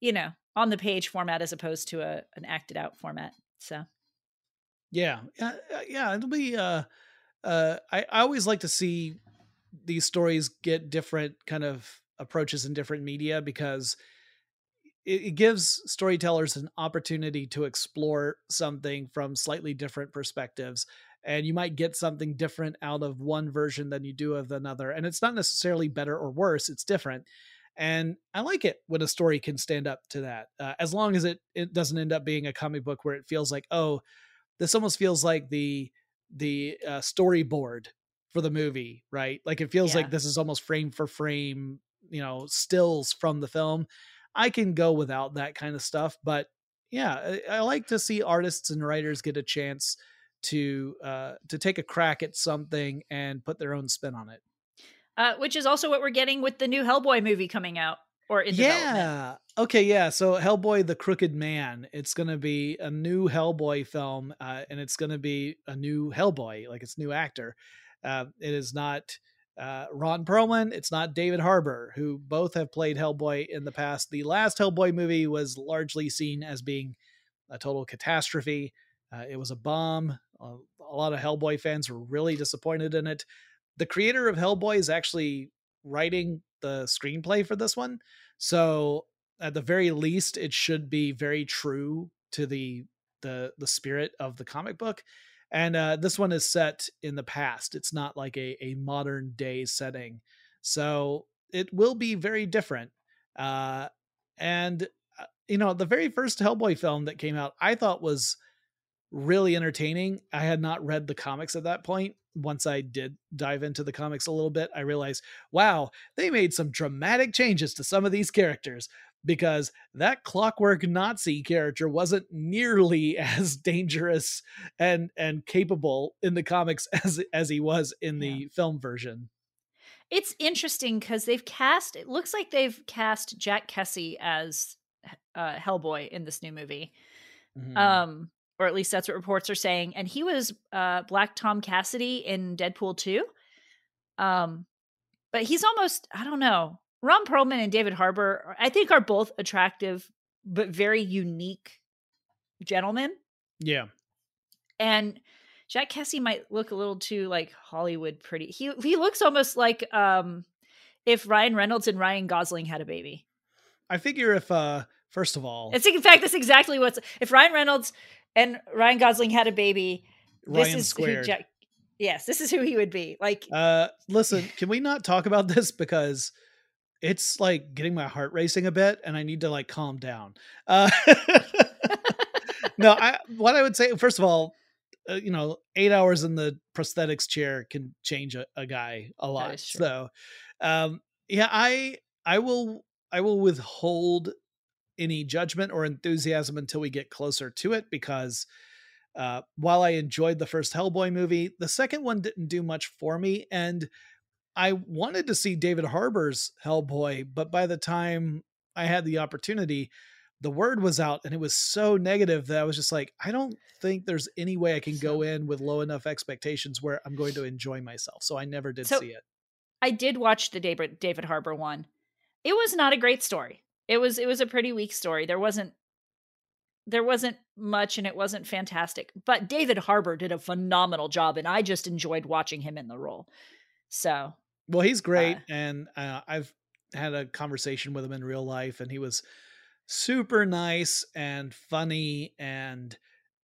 you know, on the page format as opposed to a an acted out format. So, yeah, yeah, yeah. It'll be. Uh, uh, I I always like to see these stories get different kind of approaches in different media because it, it gives storytellers an opportunity to explore something from slightly different perspectives. And you might get something different out of one version than you do of another. And it's not necessarily better or worse it's different. And i like it when a story can stand up to that uh, as long as it it doesn't end up being a comic book where it feels like oh this almost feels like the the uh, storyboard for the movie, right? Like it feels yeah. like this is almost frame for frame, you know, stills from the film. I can go without that kind of stuff, but yeah, I, I like to see artists and writers get a chance to uh to take a crack at something and put their own spin on it. Uh, which is also what we're getting with the new Hellboy movie coming out or in yeah. Okay, yeah. So Hellboy the Crooked Man, it's to be a new Hellboy film uh, and it's to be a new Hellboy, like it's new actor. Uh, it is not uh, Ron Perlman. It's not David Harbour, who both have played Hellboy in the past. The last Hellboy movie was largely seen as being a total catastrophe. Uh, it was a bomb. a lot of Hellboy fans were really disappointed in it. The creator of Hellboy is actually writing the screenplay for this one. So at the very least, it should be very true to the the the spirit of the comic book. And uh, this one is set in the past. It's not like a, a modern day setting. So it will be very different. Uh, and uh, you know the very first hellboy film that came out i thought was really entertaining. I had not read the comics at that point once i did dive into the comics a little bit i realized wow they made some dramatic changes to some of these characters because that clockwork Nazi character wasn't nearly (laughs) as dangerous and and capable in the comics (laughs) as as he was in the film version. It's interesting because they've cast. It looks like they've cast Jack Kesy as uh, Hellboy in this new movie, mm-hmm. um, or at least that's what reports are saying. And he was uh, Black Tom Cassidy in Deadpool two. Um, but he's almost I don't know. Ron Perlman and David Harbour, I think, are both attractive but very unique gentlemen. Yeah. And Jack Kesy might look a little too like Hollywood pretty. He he looks almost like um if Ryan Reynolds and Ryan Gosling had a baby. I figure if uh first of all It's in fact that's exactly what's if Ryan Reynolds and Ryan Gosling had a baby, Ryan this is squared. who Jack Yes, this is who he would be. Like uh listen, can we not talk about (laughs) this because it's like getting my heart racing a bit and I need to like calm down. Uh, (laughs) no, I, what I would say, first of all, uh, you know, eight hours in the prosthetics chair can change a, a guy a lot. So, um, yeah, I, I will, I will withhold any judgment or enthusiasm until we get closer to it because uh, while I enjoyed the first Hellboy movie, the second one didn't do much for me. And I wanted to see David Harbour's Hellboy, but by the time I had the opportunity, the word was out and it was so negative that I was just like, I don't think there's any way I can go in with low enough expectations where I'm going to enjoy myself. So I never did so see it. I did watch the David David Harbour one. It was not a great story. It was it was a pretty weak story. There wasn't there wasn't much and it wasn't fantastic. But David Harbour did a phenomenal job and I just enjoyed watching him in the role. So well, he's great, uh, and uh, I've had a conversation with him in real life, and he was super nice and funny, and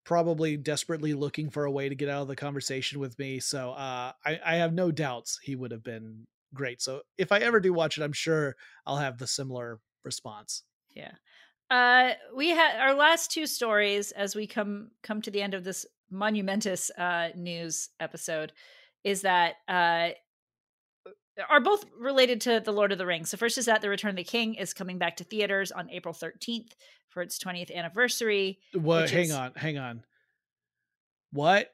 probably desperately looking for a way to get out of the conversation with me. So uh, I, I have no doubts he would have been great. So if I ever do watch it, I'm sure I'll have the similar response. Yeah. Uh, we had our last two stories as we come come to the end of this monumentous uh, news episode is that uh, are both related to the Lord of the Rings. So first is that The Return of the King is coming back to theaters on April 13th for its 20th anniversary. What? Hang is... on, hang on. What?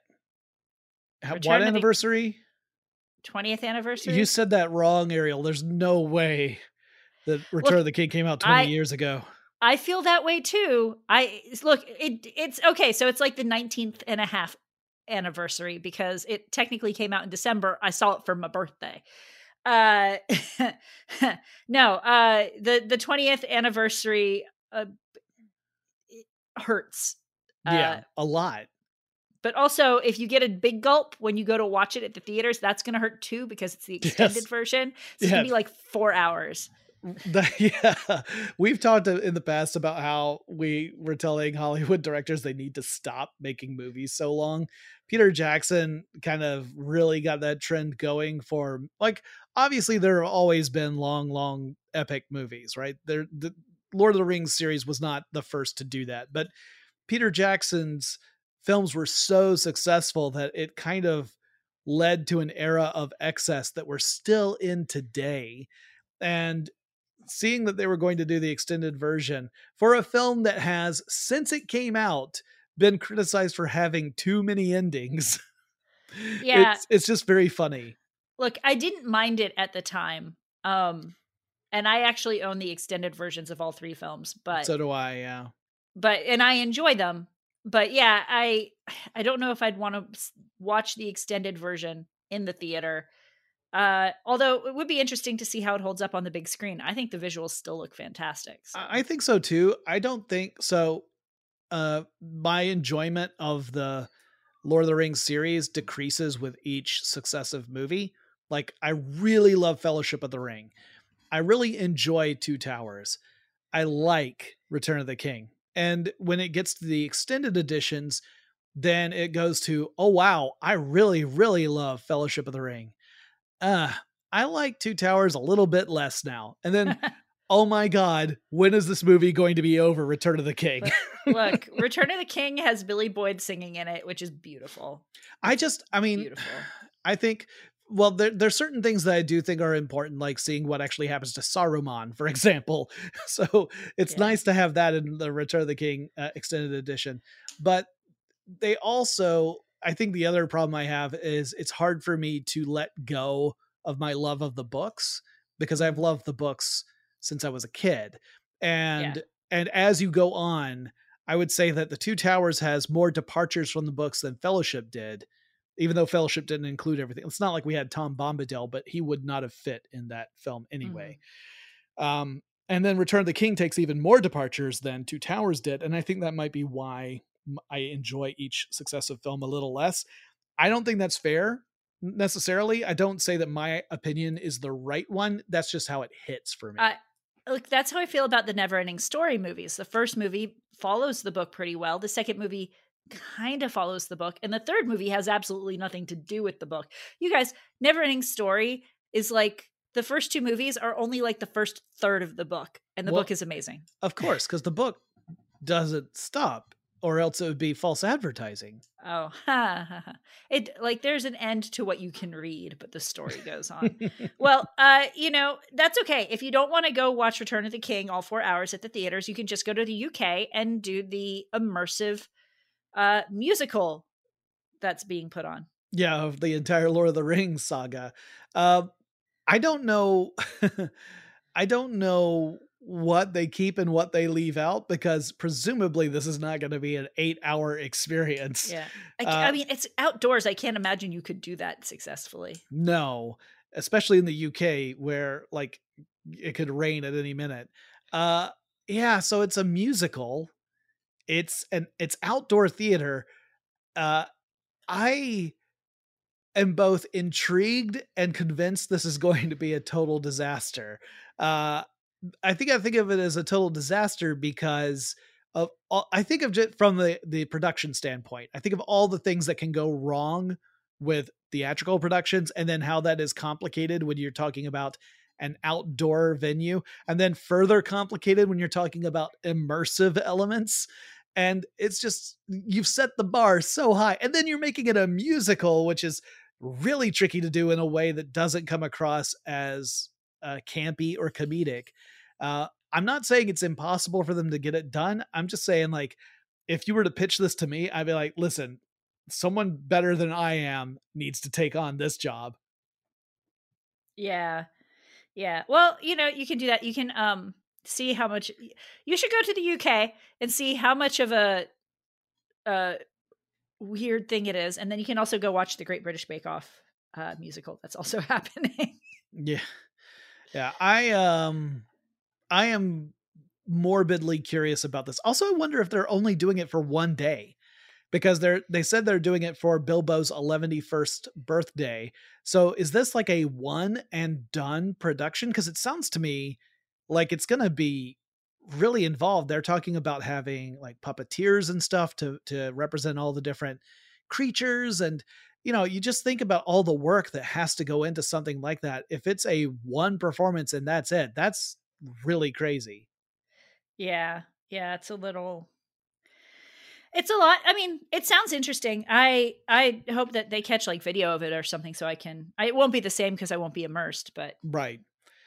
what anniversary? 20th anniversary. You said that wrong, Ariel. There's no way that Return look, of the King came out 20 I, years ago. I feel that way too. I look, it it's okay. So it's like the 19th and a half anniversary because it technically came out in December. I saw it for my birthday uh (laughs) no uh the the 20th anniversary uh hurts yeah uh, a lot but also if you get a big gulp when you go to watch it at the theaters that's gonna hurt too because it's the (laughs) extended yes. version so it's gonna be like four hours (laughs) yeah. We've talked in the past about how we were telling hollywood directors they need to stop making movies so long. Peter jackson kind of really got that trend going for like obviously there have always been long long epic movies right? There the lord of the rings series was not the first to do that but peter jackson's films were so successful that it kind of led to an era of excess that we're still in today. And seeing that they were going to do the extended version for a film that has, since it came out, been criticized for having too many endings. (laughs) Yeah. it's, it's just very funny. Look, I didn't mind it at the time. Um, and I actually own the extended versions of all three films, but so do I, yeah. But and I enjoy them. But yeah, I (sighs) I don't know if I'd want to watch the extended version in the theater. Uh, although it would be interesting to see how it holds up on the big screen. I think the visuals still look fantastic. So. I think so too. I don't think so. Uh, my enjoyment of the Lord of the Rings series decreases with each successive movie. Like, I really love Fellowship of the Ring. I really enjoy Two Towers. I like Return of the King. And when it gets to the extended editions, then it goes to, oh wow, I really, really love Fellowship of the Ring uh, I like Two Towers a little bit less now. And then, (laughs) oh my God, when is this movie going to be over? Return of the King. (laughs) Look, Return of the King has Billy Boyd singing in it, which is beautiful. I just, I mean, beautiful. (sighs) I think well, there, there's certain things that I do think are important, like seeing what actually happens to Saruman, for (laughs) example. So it's yeah. nice to have that in the Return of the King uh, extended edition. But they also I think the other problem I have is it's hard for me to let go of my love of the books because I've loved the books since I was a kid. And yeah. and as you go on, I would say that the Two Towers has more departures from the books than Fellowship did, even though Fellowship didn't include everything. It's not like we had Tom Bombadil, but he would not have fit in that film anyway. Mm-hmm. Um, and then Return of the King takes even more departures than Two Towers did, and I think that might be why I enjoy each successive film a little less. I don't think that's fair necessarily. I don't say that my opinion is the right one. That's just how it hits for me. Uh, look, that's how I feel about the Never Ending Story movies. The first movie follows the book pretty well. The second movie kind of follows the book, and the third movie has absolutely nothing to do with the book. You guys, Never Ending Story is like the first two movies are only like the first third of the book, and the Well- book is amazing. Of course, because the book doesn't stop, or else it would be false advertising. Oh, ha, ha, (laughs) ha. it like there's an end to what you can read, but the story goes on. (laughs) well, uh, you know that's okay if you don't want to go watch Return of the King all four hours at the theaters. You can just go to the UK and do the immersive uh, musical that's being put on. yeah, of the entire Lord of the Rings saga. Uh, I don't know. (laughs) I don't know what they keep and what they leave out because presumably this is not going to be an eight-hour experience. Yeah, I, ca- I Uh, mean it's outdoors. I can't imagine you could do that successfully. No, especially in the UK where like it could rain at any minute. Uh yeah, so it's a musical. It's an it's outdoor theater. Uh I am both intrigued and convinced this is (laughs) going to be a total disaster. Uh I think I think of it as a total disaster because of all, I think of it from the the production standpoint. I think of all the things that can go wrong with theatrical productions and then how that is complicated when you're talking about an outdoor venue and then further complicated when you're talking about immersive elements and it's just you've set the bar so high and then you're making it a musical which is really tricky to do in a way that doesn't come across as uh, campy or comedic uh, i'm not saying it's impossible for them to get it done i'm just saying like if you were to pitch this to me i'd be like listen someone better than I am needs to take on this job. Yeah. Yeah. Well, you know, you can do that. You can um see how much you should go to the UK and see how much of a uh weird thing it is and then you can also go watch the Great British Bake Off uh musical that's also (laughs) happening. Yeah. Yeah, I um I am morbidly curious about this. Also, I wonder if they're only doing it for one day because they're they said they're doing it for Bilbo's 111st birthday. So, is this like a one and done production because it sounds to me like it's going to be really involved. They're talking about having like puppeteers and stuff to to represent all the different creatures and you know, you just think about all the work that has to go into something like that. If it's a one performance and that's it, that's really crazy. yeah. Yeah, it's a little it's a lot. I mean, it sounds interesting. I I hope that they catch like video of it or something so I can I, it won't be the same because I won't be immersed, but Right.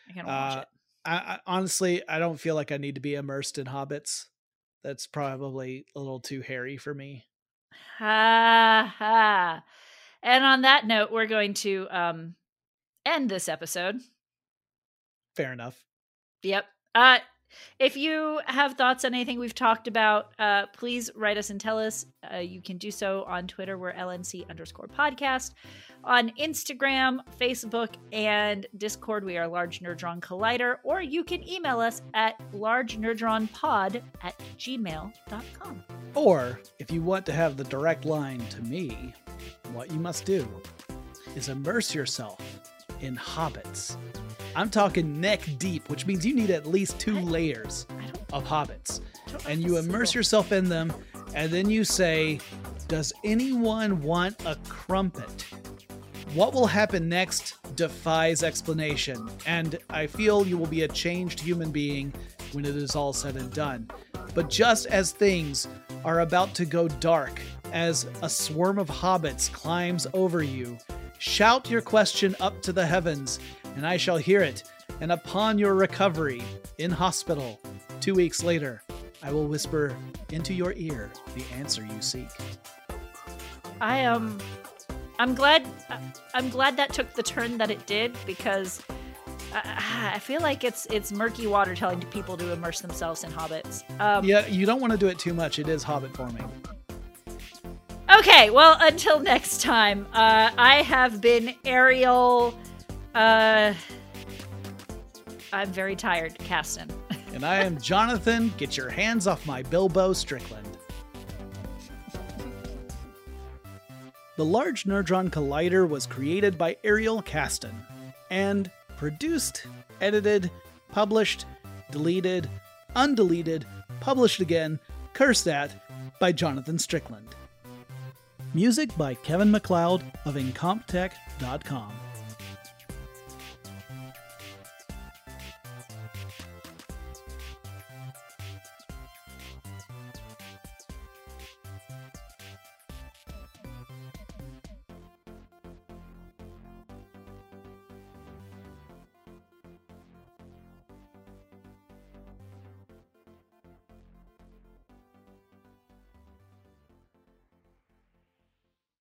I can watch Uh, it. I, I honestly, I don't feel like I need to be immersed in hobbits. That's probably a little too hairy for me. Ha ha. And on that note, we're going to um end this episode. Fair enough. Yep. Uh if you have thoughts on anything we've talked about, uh, please write us and tell us. Uh, you can do so on Twitter, we're LNC underscore podcast. On Instagram, Facebook, and Discord, we are Large Nerdron Collider. Or you can email us at largenerdronpod at gmail.com. Or if you want to have the direct line to me, what you must do is immerse yourself in hobbits. I'm talking neck deep, which means you need at least two layers I of hobbits. I and you immerse yourself in them, and then you say, Does anyone want a crumpet? What will happen next defies explanation, and I feel you will be a changed human being when it is all said and done. But just as things are about to go dark, as a swarm of hobbits climbs over you, shout your question up to the heavens, and I shall hear it. And upon your recovery in hospital, two weeks later, I will whisper into your ear the answer you seek. I am. Um, I'm glad. I'm glad that took the turn that it did because I, I feel like it's it's murky water telling people to immerse themselves in hobbits. Um, Yeah, you don't want to do it too much. It is hobbit forming. Okay. Well, until next time, uh, I have been Ariel. Uh, I'm very tired, Casten. (laughs) And I am Jonathan. Get your hands off my Bilbo Strickland. The Large Nerdron Collider was created by Ariel Casten and produced, edited, published, deleted, undeleted, published again, cursed at by Jonathan Strickland. Music by Kevin MacLeod of Incompetech.com.